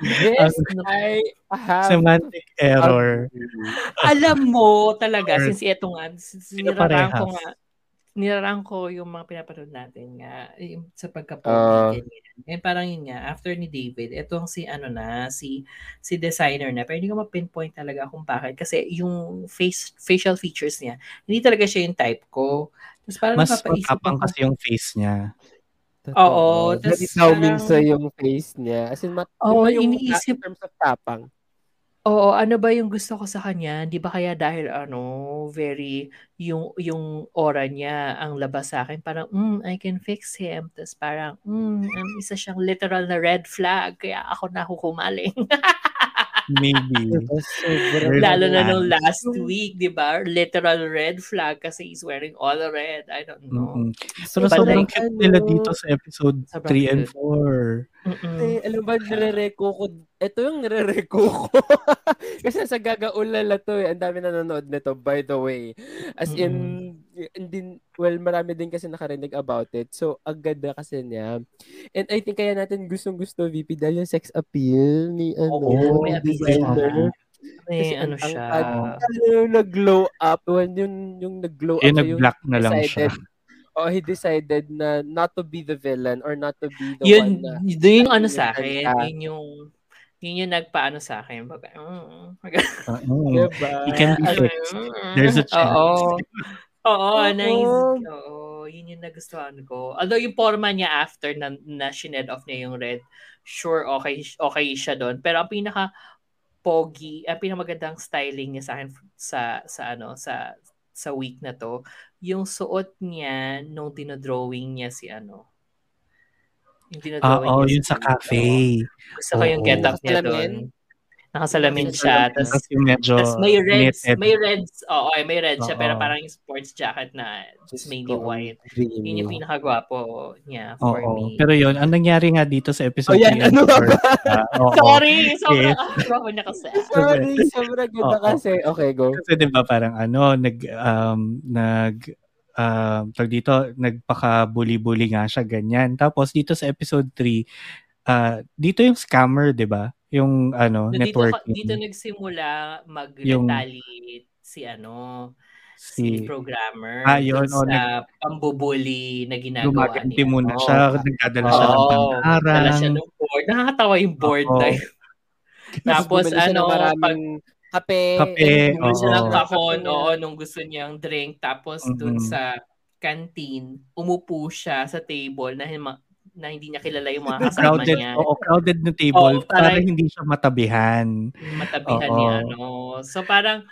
This I have Semantic error. Alam mo talaga, Or- since ito nga, since nirarang ko nga, nirarang ko yung mga pinapanood natin nga, yung sa pagka-pogi, ganyan. Eh, parang yun nga, after ni David, etong si ano na, si si designer na, pero hindi ko ma-pinpoint talaga kung bakit. Kasi yung face facial features niya, hindi talaga siya yung type ko. Tapos parang Mas matapang kasi yung face niya. Oo, tas Very Xiaoming parang- sa yung face niya. As in, mat- Oo, yung iniisip- in terms of tapang. Oo, ano ba yung gusto ko sa kanya? Di ba kaya dahil ano, very, yung, yung aura niya ang labas sa akin, parang, mm, I can fix him. Tapos parang, mm, um, isa siyang literal na red flag, kaya ako nahuhumaling. Maybe. Sobrang Lalo na nung last week, di ba? Literal red flag kasi he's wearing all red. I don't know. Mm-mm. Pero But sobrang like, cute ano, nila dito sa episode Sobrang 3 and cute. 4. Mm-mm. Eh, alam ba, nire-reco ko. Ito yung nire-reco ko. Kasi sa gagaulala to eh. Ang dami nanonood nito, by the way. As in, hindi, well, marami din kasi nakarinig about it. So, ang ganda kasi niya. And I think kaya natin gustong-gusto, VP, dahil yung sex appeal ni, ano, Oo, may designer. May Kasi ano ang- siya. ang- ano yung nag-glow up, when yung, yung nag-glow up, Yung nag-black na lang siya. Oh, he decided na not to be the villain or not to be the yun, one na yun yung ano sa akin. Yun yung, yun yung nagpaano sa akin. Baga, mm, Ah, mm. Diba? He can be fixed. There's a chance. Oo. Oo, Oo. nice. Oo, yun yung nagustuhan ko. Although yung forma niya after na, na shined off niya yung red, sure, okay, okay siya doon. Pero ang pinaka pogi, ang pinakamagandang styling niya sa akin sa sa ano sa sa week na to, yung suot niya nung dinodrawing niya si ano. Yung Ah, dinodrawing oh, niya yun si- sa cafe. Gusto ko yung Oo. get up niya doon. Nakasalamin siya. Tapos Kasi medyo tas may reds, knitted. may reds, oo, ay, may red siya, pero parang yung sports jacket na just mainly white. Yun yung pinakagwapo niya for Oo. me. Pero yun, ang nangyari nga dito sa episode Oh, yan, 3 and ano ba 4, oo. Sorry! Sobrang gwapo niya kasi. Sorry, sobrang ganda kasi. Okay, go. Kasi 'di ba parang ano, nag um nag um tawag dito, nagpaka-bully-bully nga siya ganyan. Tapos dito sa episode 3, ah dito yung scammer, 'di ba? Yung ano, So, dito, networking. dito nagsimula Yung- mag-retaliate si ano, si, si programmer Ah, yun, dun oh, sa pambubuli na ginagawa gumaganti niya. muna Oo. siya, nagdadala siya ng Oo, pangharang. dala siya ng board. Nakakatawa yung board Oo. na yun. Tapos ano, maraming kape. Kape, and Bumili siya ng kahon, oo, nung gusto niyang drink. Tapos dun Mm-mm. sa canteen, umupo siya sa table na hima- na hindi niya kilala yung mga kasama crowded, niya. oo, crowded na table Oo, parang- para hindi siya matabihan. Matabihan Oo. ni ano. So parang,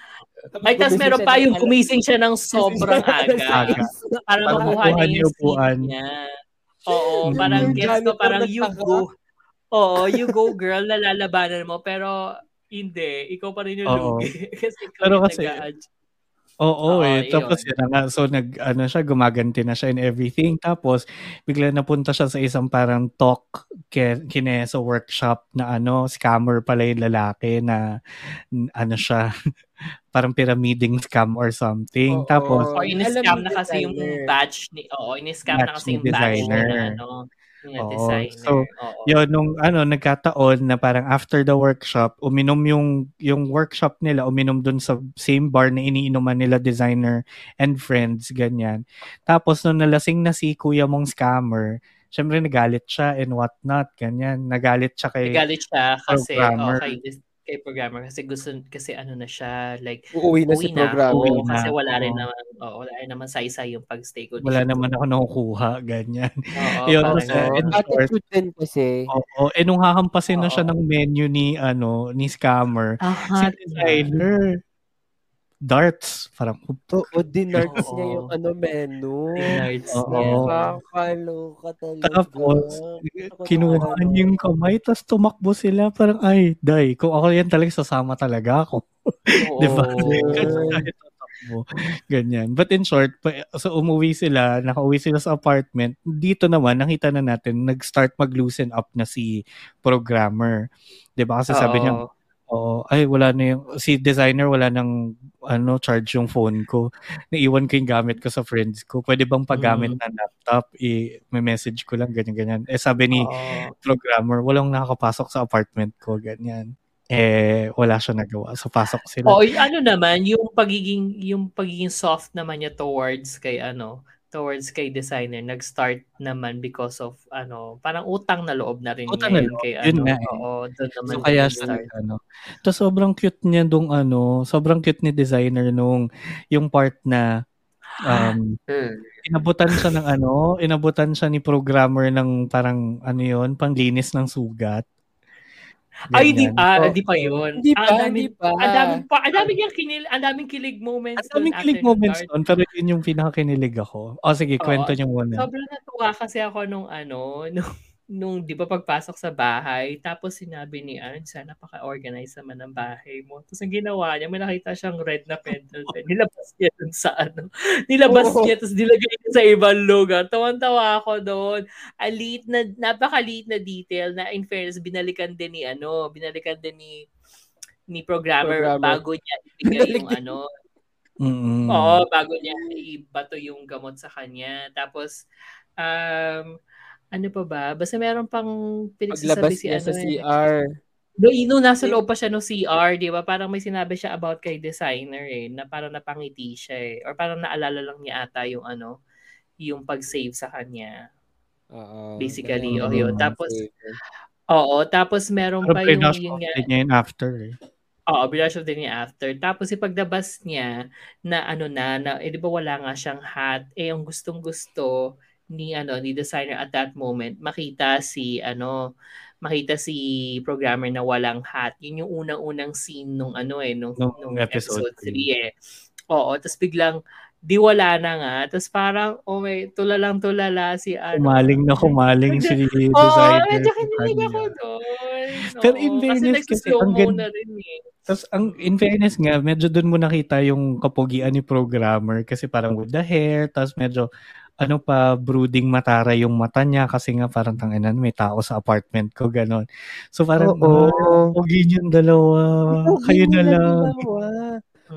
ay, tas meron pa yung gumising siya ng sobrang aga. Aga. Para makuha niya niya yung upuan. niya. Oo, parang gets ko, parang you go. Oo, you go girl, nalalabanan mo. Pero, hindi. Ikaw pa rin yung lugi. kasi ikaw Pero yung kasi- nag-a-adjust. Oo, Oo, eh. Tapos yun. yun na nga. So, nag, ano siya, gumaganti na siya in everything. Tapos, bigla napunta siya sa isang parang talk ke, kine sa workshop na ano, scammer pala yung lalaki na ano siya, parang pyramiding scam or something. Oo. Tapos, O, in-scam na kasi yung batch ni, oo, in-scam na kasi yung batch designer. ni na, ano, yung Oo. designer. So, Oo. yun, nung ano, nagkataon na parang after the workshop, uminom yung, yung workshop nila, uminom dun sa same bar na iniinuman nila designer and friends, ganyan. Tapos, nung nalasing na si kuya mong scammer, syempre nagalit siya and whatnot, ganyan. Nagalit siya kay Nagalit siya kasi, programmer. oh, kay, kay programmer kasi gusto, kasi ano na siya, like, Uuwi na si uwi na. programmer. Oo, kasi na, wala rin oo. naman, oh, wala rin naman saysay yung pag-stay ko wala dito. naman ako nakukuha, ganyan. Oo, Yun, short, Attitude din kasi. Oo, eh nung hahampasin na siya Oo. ng menu ni ano ni scammer, si Aha, designer darts, parang Oo, dinarts Oo. niya yung ano menu. Dinards Oo. niya. Nakakaloka talaga. Tapos, kinuha niya yung kamay, tapos tumakbo sila. Parang, ay, day, kung ako yan talaga, sasama talaga ako. Oo. Di ba? Kasi kahit tatakbo. Ganyan. But in short, pa- so umuwi sila, nakauwi sila sa apartment. Dito naman, nakita na natin, nag-start mag-loosen up na si programmer. Di ba? Kasi sabi niya, Oo. Ay, wala na yung, si designer wala nang, ano, charge yung phone ko. Naiwan ko yung gamit ko sa friends ko. Pwede bang paggamit Mm. ng laptop? I, may message ko lang, ganyan, ganyan. Eh, sabi ni Oo. programmer, walang nakakapasok sa apartment ko, ganyan. Eh, wala siya nagawa. So, pasok sila. Oo, y- ano naman, yung pagiging, yung pagiging soft naman niya towards kay ano, towards kay designer, nag-start naman because of, ano, parang utang na loob na rin Utang na niya yun loob, kay yun ano. nga eh. Oo, doon naman So, kaya siya ano. Tapos, sobrang cute niya nung, ano, sobrang cute ni designer nung, yung part na, um, Hmm. inabutan siya ng ano, inabutan siya ni programmer ng parang ano yun, panglinis ng sugat. Ay, di, Ganyan. ah, Oo. di pa yun. Hindi pa, hindi pa. ang daming, pa, ang daming yung kinil, ang daming kilig moments Ang daming kilig moments doon, pero yun yung pinakakinilig ako. O sige, Oo. kwento niyo muna. Sobrang natuwa kasi ako nung ano, nung, nung di ba pagpasok sa bahay, tapos sinabi ni Ann, sana napaka-organize naman ng bahay mo. Tapos ang ginawa niya, may nakita siyang red na pentel pen. Nilabas niya dun sa ano. Nilabas Oo. niya, tapos nilagay niya sa ibang lugar. Tawan-tawa ako doon. Alit na, napakaliit na detail na in fairness, binalikan din ni ano, binalikan din ni ni programmer, Programmer. bago niya ibigay yung ano, Mm-mm. Oo, bago niya ibato yung gamot sa kanya. Tapos, um, ano pa ba? Basta meron pang pinagsasabi Paglabas si niya ano sa eh. CR. No, ino, nasa loob pa siya ng CR, di ba? Parang may sinabi siya about kay designer eh, na parang napangiti siya eh. Or parang naalala lang niya ata yung ano, yung pag-save sa kanya. Oo. Basically, oh, yun. Tapos, Oo, tapos meron Pero pa yung, pinash yung niya yun after eh. Oo, brush off din niya after. Tapos ipaglabas niya na ano na, na eh, di ba wala nga siyang hat, eh ang gustong gusto ni ano ni designer at that moment makita si ano makita si programmer na walang hat. Yun yung unang-unang scene nung ano eh nung, Nung nung episode episode 3 eh. Oo, tapos biglang di wala na nga. Tapos parang oh may tulalang tulala si ano. Kumaling na kumaling si Oo, designer. medyo sa kinilig kanya. ako doon. Pero in Oo, fairness kasi, kasi ang mo gan- na rin eh. Tapos ang in fairness nga, medyo doon mo nakita yung kapugian ni programmer kasi parang with the hair, tapos medyo ano pa, brooding matara yung mata niya kasi nga parang tanginan may tao sa apartment ko, ganon. So parang, Oo. ah, pogi yung dalawa, kayo na lang.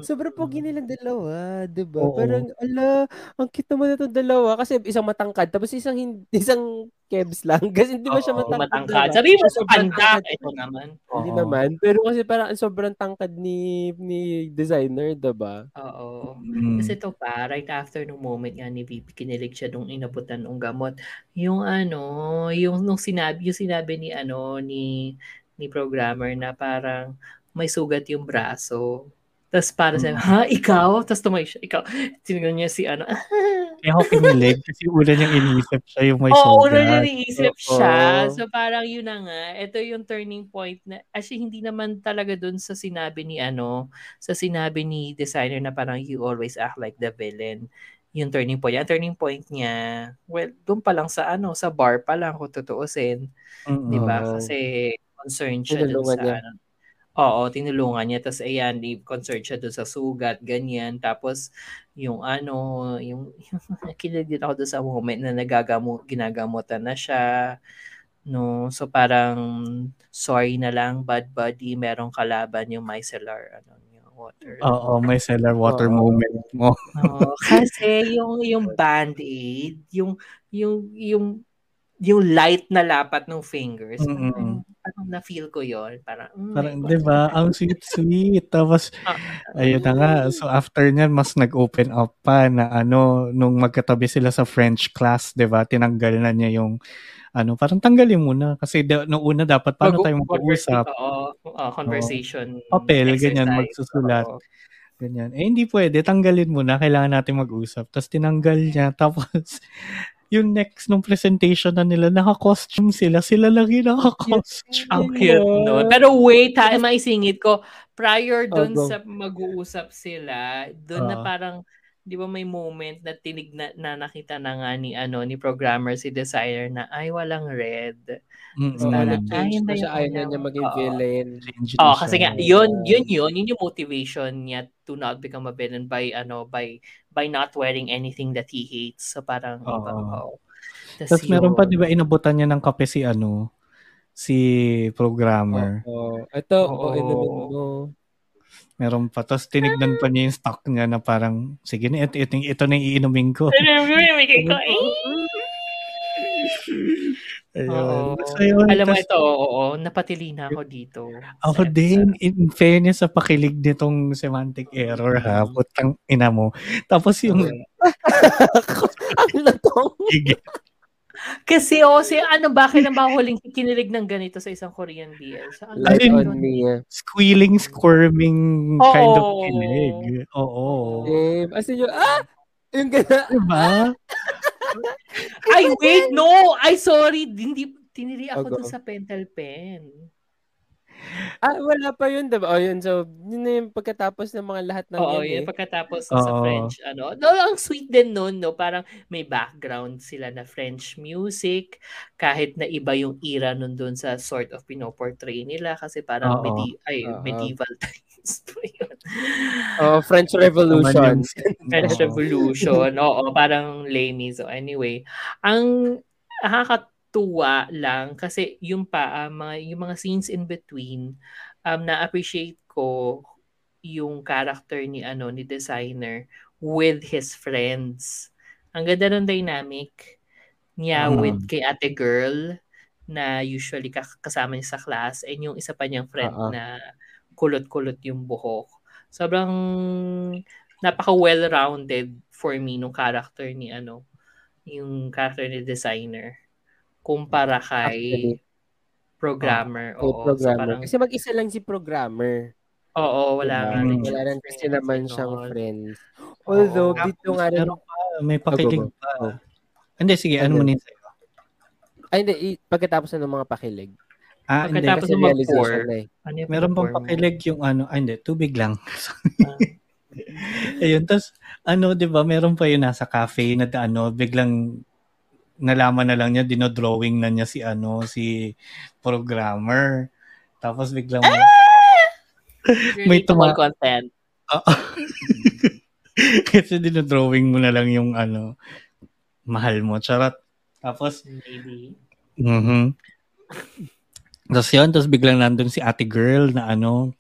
Sobrang pogi nilang dalawa, 'di ba? Oo. Parang ala, ang cute naman itong dalawa kasi isang matangkad tapos isang hin- isang kebs lang kasi hindi ba siya matangkad? matangkad. diba? Sabi mo sa panda, ito naman. Hindi Oo. naman, pero kasi parang ang sobrang tangkad ni ni designer, 'di ba? Oo. Mm. Kasi ito pa, right after nung moment nga ni VP, kinilig siya nung inabutan ng gamot. Yung ano, yung nung sinabi, yung sinabi ni ano, ni ni programmer na parang may sugat yung braso. Tapos para sa, ha, ikaw? Tapos tumayo siya, ikaw. Tinignan niya si ano, Kaya ako kinilig kasi una niyang iniisip siya yung may Oo, sugat. una niya iniisip Oo. siya. So parang yun na nga, ito yung turning point na, actually hindi naman talaga dun sa sinabi ni ano, sa sinabi ni designer na parang you always act like the villain. Yung turning point. Ang turning point niya, well, dun pa lang sa ano, sa bar pa lang kung tutuusin. Mm-mm. Di ba? Kasi concerned siya dun sa niya. ano. Oo, tinulungan niya. Tapos ayan, di concerned siya dun sa sugat, ganyan. Tapos yung ano, yung, yung kilig din ako dun sa moment na nagagamo, ginagamutan na siya. No, so parang sorry na lang, bad buddy, merong kalaban yung micellar, ano, yung water. Oo, may cellar water Oo. moment mo. Oo, kasi yung yung band-aid, yung yung yung yung light na lapat ng fingers, Mm-mm. Parang, na-feel ko yon parang, mm, Parang, di ba? Ang sweet-sweet. Tapos, Ah, ayun na nga. So, after niyan, mas nag-open up pa na ano, nung magkatabi sila sa French class, di ba? Tinanggal na niya yung, ano, parang tanggalin mo na. Kasi da, noong una, dapat paano Mag- tayo mag-uusap? Oo, oo, conversation. Papel, ganyan, exercise, magsusulat. oo. Ganyan. Eh, hindi pwede. Tanggalin mo na. Kailangan natin mag-usap. Tapos, tinanggal niya. Tapos, yung next nung presentation na nila, naka-costume sila. Sila lang yung naka-costume. Ang cute nun. Pero wait ha, maisingit ko. Prior dun Oh, sa mag-uusap sila, dun na Ah. parang, di ba may moment na tinig na, na nakita na nga ni, ano, ni programmer, si designer na, ay, walang red. Parang, nag-change ayun na siya. yung Ayaw na niya maging oo. villain. Oh, siya. kasi nga, yun, yun, yun, yun yung motivation niya to not become a villain by, ano, by, by not wearing anything that he hates. So parang, Oo. iba, oh. Tapos meron pa, di ba, inabutan niya ng kape si ano, si programmer. Oo. Ito, Oo. oh, inumin mo. Meron pa. Tapos tinignan pa niya yung stock niya na parang, sige na, ito, ito, ito na yung iinumin ko. Ayun. Oo. Basta yun. Alam mo ito, oo, napatili na ako dito. Ako Sa- din, in fairness sa pakilig nitong semantic error ha, putang ina mo. Tapos yung, Ang latong. Kasi oh, si ano ba, kailan ba huling kinilig ng ganito sa isang Korean BL? Sa ano Light on me. squealing, squirming kind of Oo. kilig. Oo. Eh, as in yung, ah! Yung gana. Diba? Ay, wait, no! Ay, sorry. Hindi, tiniri ako Oh, dun sa pentel pen. Ah, wala pa yun, diba? O, yun. So, yun na yung pagkatapos ng mga lahat ng Oo, yan, yun, eh. pagkatapos sa Oo. French, ano. No, ang sweet din nun, no? Parang may background sila na French music, kahit na iba yung era nun dun sa sort of pinoportray nila kasi parang Oo. medi- ay, Oo. medieval times pa yun. Oh, French Revolution. French Oo. Revolution. Oo, parang lame. So anyway, ang nakakatuwa lang kasi yung pa, ah, mga, yung mga scenes in between, um, na-appreciate ko yung character ni ano ni designer with his friends. Ang ganda ng dynamic niya Mm. with kay ate girl na usually ka- kasama niya sa class and yung isa pa niyang friend Oo. na kulot-kulot yung buhok. Sobrang napaka well-rounded for me nung character ni ano, yung character ni designer kumpara kay Actually, programmer. Kay Oo, so programmer. parang, Kasi mag-isa lang si programmer. oo, wala Diba? nga Wala rin kasi naman siyang friends. Although, Oo. dito nga rin, pa, may pakilig go, go. pa. Go. Hindi, sige, ano Ano? muna yung sa'yo? ay hindi, pagkatapos na ng mga pakilig. Ah, hindi. Pagkatapos Kasi ng na eh. Ano yung Meron pang pakilig yung ano, ah, hindi, tubig lang. Ah. Ayun, tapos, ano, di ba, meron pa yun nasa cafe na ano, biglang nalaman na lang niya, dinodrawing na niya si ano, si programmer. Tapos biglang may, may tuma- content. Kasi dinodrawing mo na lang yung ano, mahal mo. Charot. Tapos, Maybe. mhm Tapos yun, tapos biglang nandun si ate girl na ano,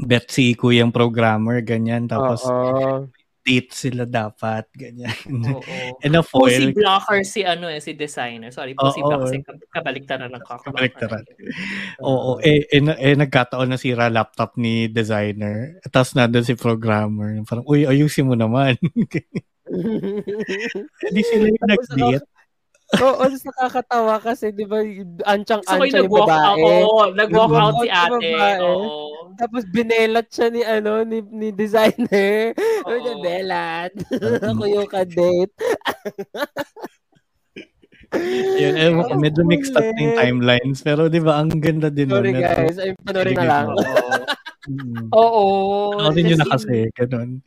bet si kuyang programmer, ganyan. Tapos, Oo. Date sila dapat, ganyan. Oo. And a Po si foil. blocker si ano eh, si designer. Sorry po si Oo. blocker. Kab- kabaliktaran ng kaka. Kabaliktaran. Oo, eh, eh, eh, nagkataon na sira laptop ni designer. Tapos nandun si programmer. Parang, uy, ayusin mo naman. Hindi sila yung nag-date. Oo, oh, nakakatawa kasi, di ba, anchang-ancha yung, yung babae. Oo, nag-walk out si ate. Oo. Tapos binelat siya ni, ano, ni, ni designer. Oo. Belat. Ako yung ka-date. Yun, eh, medyo mixed up yung timelines. Pero di ba, ang ganda din. Sorry nun, guys, ay panorin na lang. Oo. Panorin nyo na kasi, ganun.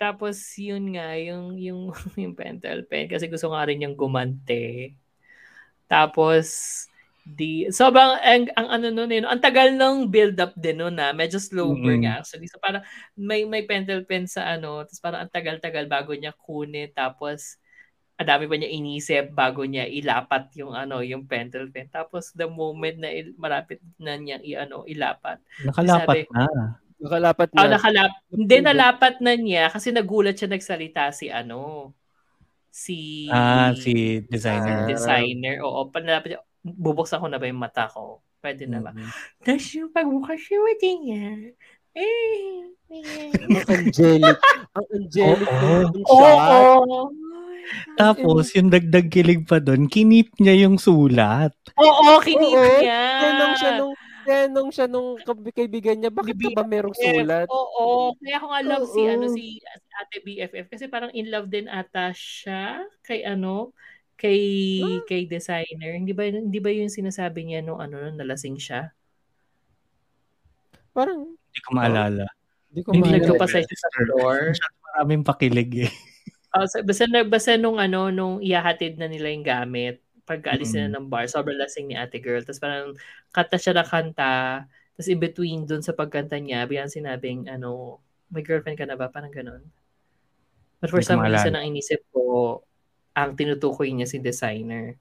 Tapos yun nga, yung, yung, yung pentel pen, kasi gusto nga rin yung gumante. Tapos, di, sobrang, ang, ang ano nun, yun, ang tagal ng build-up din nun na, medyo slow burn mm-hmm. actually. So parang may, may pentel pen sa ano, tapos parang ang tagal-tagal bago niya kunin, tapos ang dami pa niya inisip bago niya ilapat yung ano yung pentel pen tapos the moment na il- malapit na niya i ano ilapat nakalapat sabi, na Nakalapat na. Oh, nakalap. Hindi, nalapat na niya kasi nagulat siya nagsalita si ano. Si... Ah, si designer. Si designer. Oo, panalapit niya. Bubuksan ko na ba yung mata ko? Pwede na ba? Mm-hmm. Tapos yung pagbukas yung mata niya, eh, ang angelic. Ang angelic. Oo. Oh, oh. Tapos, yung dagdag kilig pa doon, kinip niya yung sulat. Oo, kinip Oo, niya. Ganun siya nung tinanong siya nung kaibigan niya, bakit ka ba merong sulat? Oo, kaya ako nga love si, ano, si, si Ate BFF kasi parang in love din ata siya kay ano, kay huh? kay designer. Hindi ba hindi ba yung sinasabi niya nung ano nung nalasing siya? Parang hindi ko maalala. Hindi ko maalala. Nagpapasay siya sa door. Maraming pakilig eh. Oh, basta, basta nung ano, nung ihahatid na nila yung gamit, pagkaalis mm-hmm. na ng bar, sobrang lasing ni ate girl. Tapos parang kanta siya na kanta. Tapos in between dun sa pagkanta niya, bigyan sinabing, ano, may girlfriend ka na ba? Parang ganun. But for some reason, ang inisip ko, ang tinutukoy niya si designer.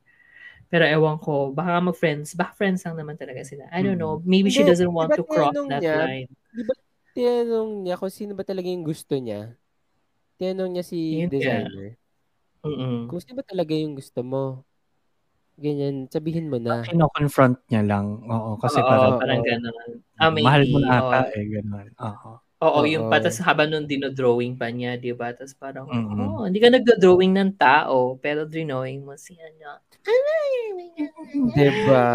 Pero ewan ko, baka mag-friends, baka friends lang naman talaga sila. I don't know. Maybe she doesn't want to cross that niya, line. Di ba tinanong niya kung sino ba talaga yung gusto niya? Tinanong niya si Yun designer. Mm-mm. Kung sino ba talaga yung gusto mo? Ganyan, sabihin mo na. Kino-confront niya lang. Oo, kasi Oo, parang, parang gano'n. Ah, maybe, mahal mo na ata oh. eh, gano'n. Oo. Oo, yung patas habang nung dino-drawing pa niya, di ba? Tapos parang, mm-hmm. oh, hindi ka nagdo-drawing ng tao, pero drawing mo siya ano. Diba?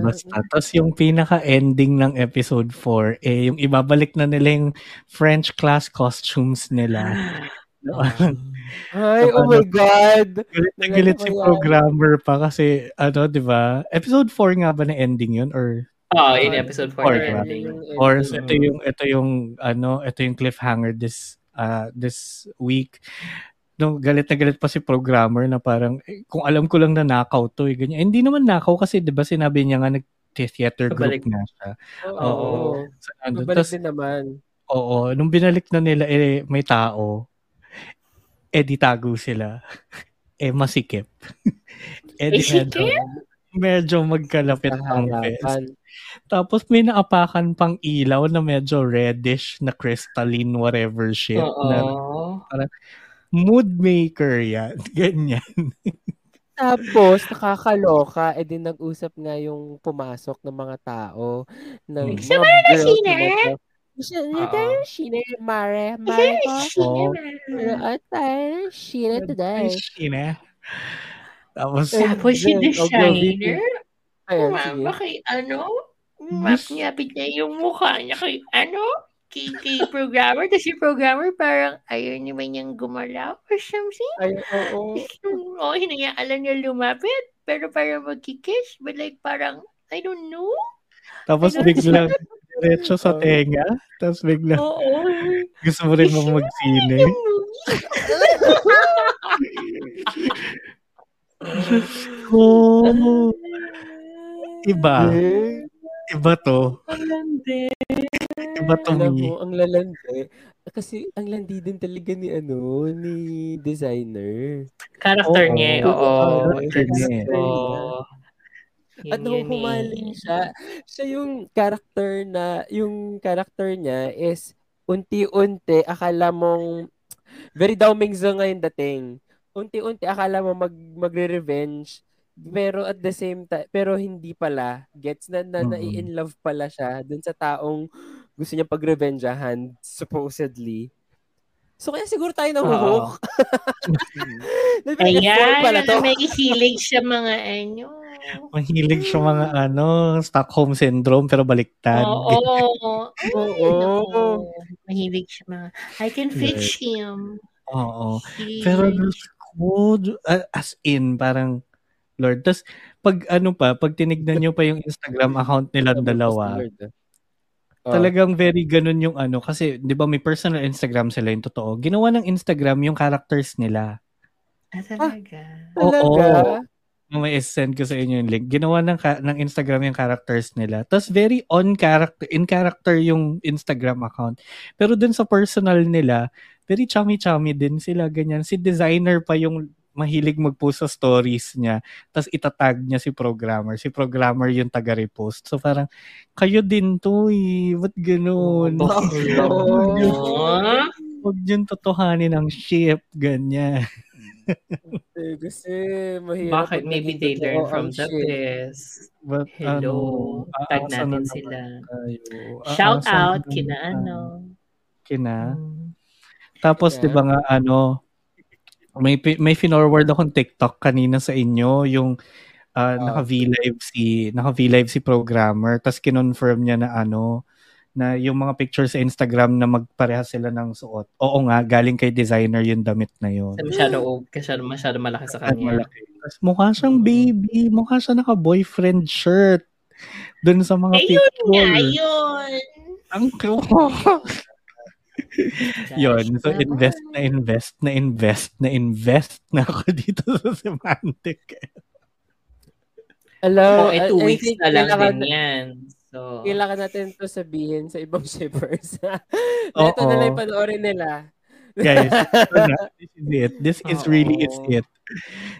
Basta. Tapos yung pinaka-ending ng episode 4, eh, yung ibabalik na nila yung French class costumes nila. Ay, oh my God. Galit na galit si programmer pa kasi, ano, di ba? Episode 4 nga ba na ending yun? Or Oh, in episode 4 or, ending. Or ito yung ito yung ano, ito yung cliffhanger this uh this week. No, galit na galit pa si programmer na parang eh, kung alam ko lang na nakaw to, eh, ganyan. Eh, hindi naman nakaw kasi 'di ba sinabi niya nga nag theater group Babalik. na siya. Oo. oo. So, Babalik din naman. Oo, nung binalik na nila eh may tao eh di tago sila. eh masikip. eh di medyo, medyo magkalapit ang face. Tapos may naapakan pang ilaw na medyo reddish na crystalline whatever shit. Oo. Na, parang, mood maker yan. Ganyan. Tapos, nakakaloka, eh din nag-usap nga yung pumasok ng mga tao. Ng mga girls, Sheena, Sheena, Mare, Mare ko. At tayo, Sheena today. Sheena. Tapos, Tapos si The Shiner. Ma'am, bakit ano? Map niya niya yung mukha niya kay ano? Kay, kay programmer. Tapos yung programmer parang ayaw naman niyang gumalaw or something. Ay, oo. Oo, hinayaan niya lumapit. Pero parang magkikiss. But like parang, I don't know. Tapos biglang, diretso sa tenga, tapos bigla, Oo. gusto mo rin mong magsine. oh, iba. Iba to. Ang landi. Iba to Alam mo, ang lalandi. Kasi ang landi din talaga ni ano, ni designer. Character oh, niya, oo. Character niya. Oo. At nung humaling siya, siya yung character na, yung character niya is unti-unti, akala mong, very Daomingzo ngayon dating. Unti-unti, akala mo mag, magre-revenge, pero at the same time, pero hindi pala. Gets na, na, na in love pala siya dun sa taong gusto niya pag-revengeahan, supposedly. So kaya siguro tayo nahuhook. Ayan, pala to. may hilig siya mga enyo. Mahilig siya mga ano, Stockholm Syndrome pero baliktad. Oo. Oo. Oo. Mahilig siya mga, I can fix him. Oo. He- Pero Diyos ko, a- as in, parang, Lord. Tapos, pag ano pa, pag tinignan nyo pa yung Instagram account nilang dalawa, Oh. talagang very ganun yung ano. Kasi, di ba may personal Instagram sila yung totoo. Ginawa ng Instagram yung characters nila. Ah, talaga. Talaga? May send ko sa inyo yung link. Ginawa ng, ka- ng Instagram yung characters nila. Tapos very on character, in character yung Instagram account. Pero dun sa personal nila, very chummy-chummy din sila, ganyan. Si designer pa yung mahilig mag-post sa stories niya. Tapos itatag niya si programmer. Si programmer yung taga-repost. So parang, kayo din to eh. Ba't ganun? Oh. Huwag yung totohanin ng ship. Ganyan. Kasi mahirap. Bakit? Maybe they learn ang from the best. But, Hello. ano, Tag natin naman sila. Shout out kina ano. Kina? Mm. Tapos, Yeah. di ba nga, ano, may, may finorward akong TikTok kanina sa inyo, yung ah, naka-V-Live si, naka-V-Live si programmer, tapos kinonfirm niya na ano, na yung mga pictures sa Instagram na magparehas sila ng suot. Oo nga, galing kay designer yung damit na yun. Kasi masyado, masyado, masyado malaki sa kanya. malaki. Tapos mukha siyang baby, mukha siya naka-boyfriend shirt. Doon sa mga Ayun nga, picture. yun. Ang cute. Yun. So, invest na invest na invest na invest na ako dito sa semantic. Alam, Oh, eh, two I- weeks na lang din yan. So, Kailangan natin to sabihin sa ibang shippers. Ito na lang panoorin nila. Guys, this is it. This is really Oo. it.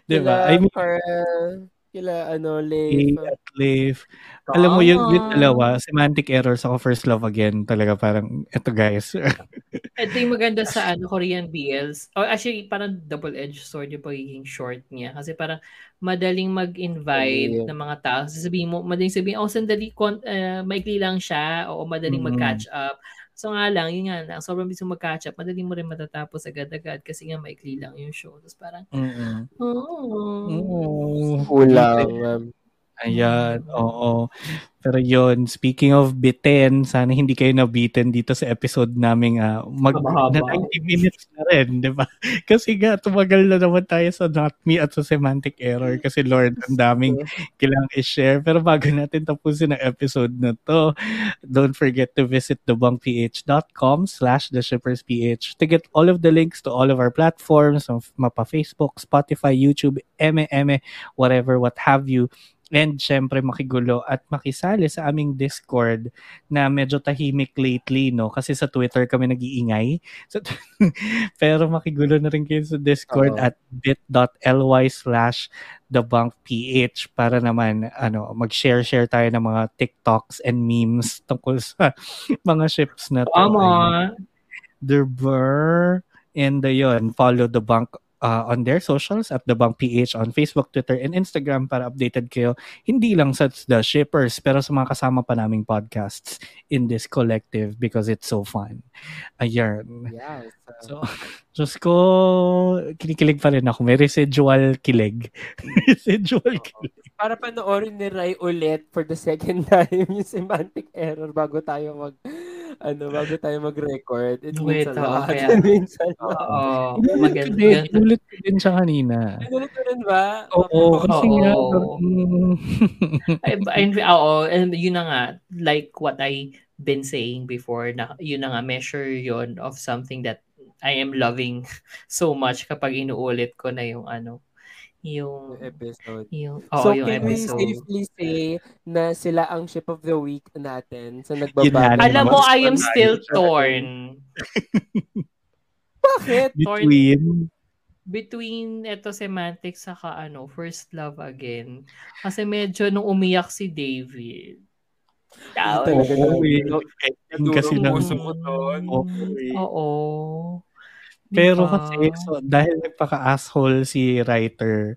Diba? I mean, Carl, kila ano, Leif. at Leif. Alam mo, yung, yung Tama. dalawa, semantic errors ako first love again. Talaga parang, eto guys. Ito yung maganda sa ano Korean BLs. Or actually, parang double-edged sword yung pagiging short niya. Kasi parang madaling mag-invite Yeah. ng mga tao. Sasabihin mo, madaling sabihin, oh, sandali, kon- uh, maikli lang siya. O madaling Mm. mag-catch up. So nga lang, yun nga lang, sobrang bilis mag-catch up, madaling mo rin matatapos agad-agad kasi nga maikli lang yung show. Tapos parang, Mm-mm. oh, Oo. Kulang. um, Ayan, oo. Pero yon speaking of bitten, sana hindi kayo nabitin dito sa episode naming ah, mag na 90 minutes na rin, di ba? Kasi nga, tumagal na naman tayo sa not me at sa semantic error kasi Lord, ang daming kailangang i-share. Pero bago natin tapusin ang episode na to, don't forget to visit thebunkph.com slash theshippersph to get all of the links to all of our platforms, mapa Facebook, Spotify, YouTube, eme, eme, whatever, what have you. And syempre makigulo at makisali sa aming Discord na medyo tahimik lately, no? Kasi sa Twitter kami nag-iingay. So, pero makigulo na rin kayo sa Discord Oo. at bit.ly slash thebunkph para naman ano mag-share-share tayo ng mga TikToks and memes tungkol sa mga ships na to. tama. Diba? And uh, yun, follow the bunk uh, on their socials at the bunk PH on Facebook, Twitter, and Instagram para updated kayo. Hindi lang sa the shippers, pero sa mga kasama pa naming podcasts in this collective because it's so fun. Ayan. Yes. So, Diyos ko, kinikilig pa rin ako. May residual kilig. residual kilig. para panoorin ni Rai ulit for the second time yung semantic error bago tayo mag ano bago tayo mag-record. It means Wait, a lot. kaya- It means a lot. Oo, Inulit ko maganda. din. ganda. Inulit ko din siya kanina. Ano ko rin ba? Oo, kasi nga, oo, and yun na nga, like what I been saying before, na yun na nga, measure yon of something that I am loving so much kapag inuulit ko na yung ano, yung, Yung episode. yung, oo, so, yung can we episode. safely say na sila ang ship of the week natin sa nagbabalik? na Alam mo, I am still torn Bakit? between between eto semantics saka ano, first love again. Kasi medyo nung umiyak si David. Talaga Oo, na- eh. no- Ayun kasi Nadurog ng puso mo doon. Oo. Oo. Pero Diba? kasi, so, dahil nagpaka-asshole si writer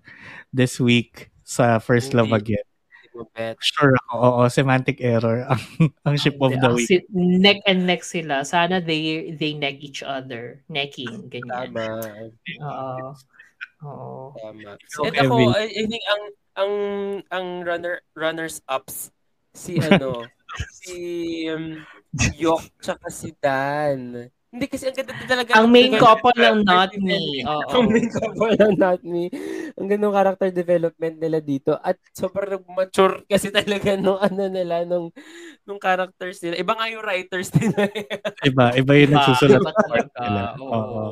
this week sa First Love. Again, Bet. Sure ako. Oo, semantic error ang, ang ship of the week. si- neck and neck sila. Sana they they neck each other. Necking, ganyan. Tama. Oo. Oo. Tama. So, And ako. I, I think ang ang ang runner runners ups si ano si um, Yok tsaka si Dan. Hindi kasi ang ganda talaga. Ang ng main couple lang character not me. Oo. Ang main couple lang not me. Ang ganda ng character development nila dito at sobrang mature kasi talaga nung ano nila nung nung characters nila. Iba nga yung writers nila. Iba, iba yung nagsusulat. Iba ng. Oo.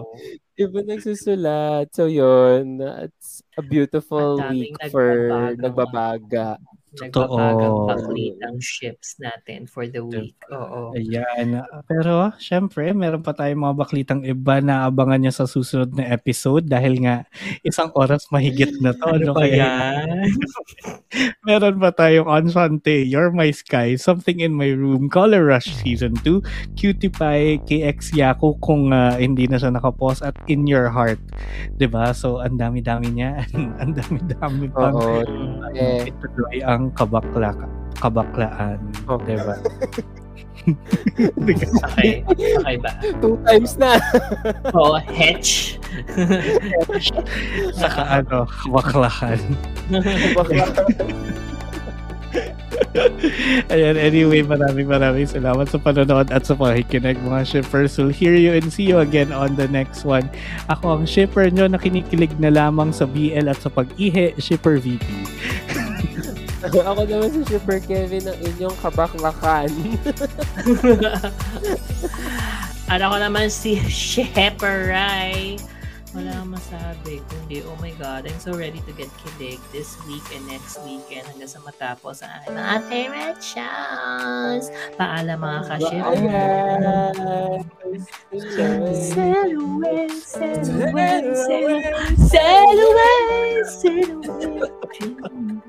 Iba nagsusulat. So yun, it's a beautiful week for nagbabago. nagbabaga. Nagbabagang Totoo. paklitang ships natin for the week. Oo. Ayan. Pero, syempre, meron pa tayong mga baklitang iba na abangan nyo sa susunod na episode dahil nga isang oras mahigit na to. Ano no? pa Kaya meron pa tayong Enchante, You're My Sky, Something in My Room, Color Rush Season 2, Cutie Pie, KX Yaku kung ah, hindi na siya nakapos at In Your Heart. ba So, ang dami-dami niya. ang dami-dami pang Oo. ano, Eh. ituloy ang kabakla kabaklaan. Oh. 'Di ba Okay. Okay ba? Two times na. Oo, Hetch. Saka ano, kabaklakan. Ayan, anyway, maraming maraming salamat sa panonood at sa pakikinig mga shippers. We'll hear you and see you again on the next one. Ako ang shipper nyo na kinikilig na lamang sa BL at sa pag-ihi, Shipper VP. Ako naman si Super Kevin ng inyong kabaklakan. At ako naman si Sheperay. Wala akong masabi. Kundi, oh my God, I'm so ready to get kilig this week and next weekend hanggang sa matapos ang aking mga favorite shows. Paalam mga ka-shipper. Sail away, sail away, sail away, sail away, sail away.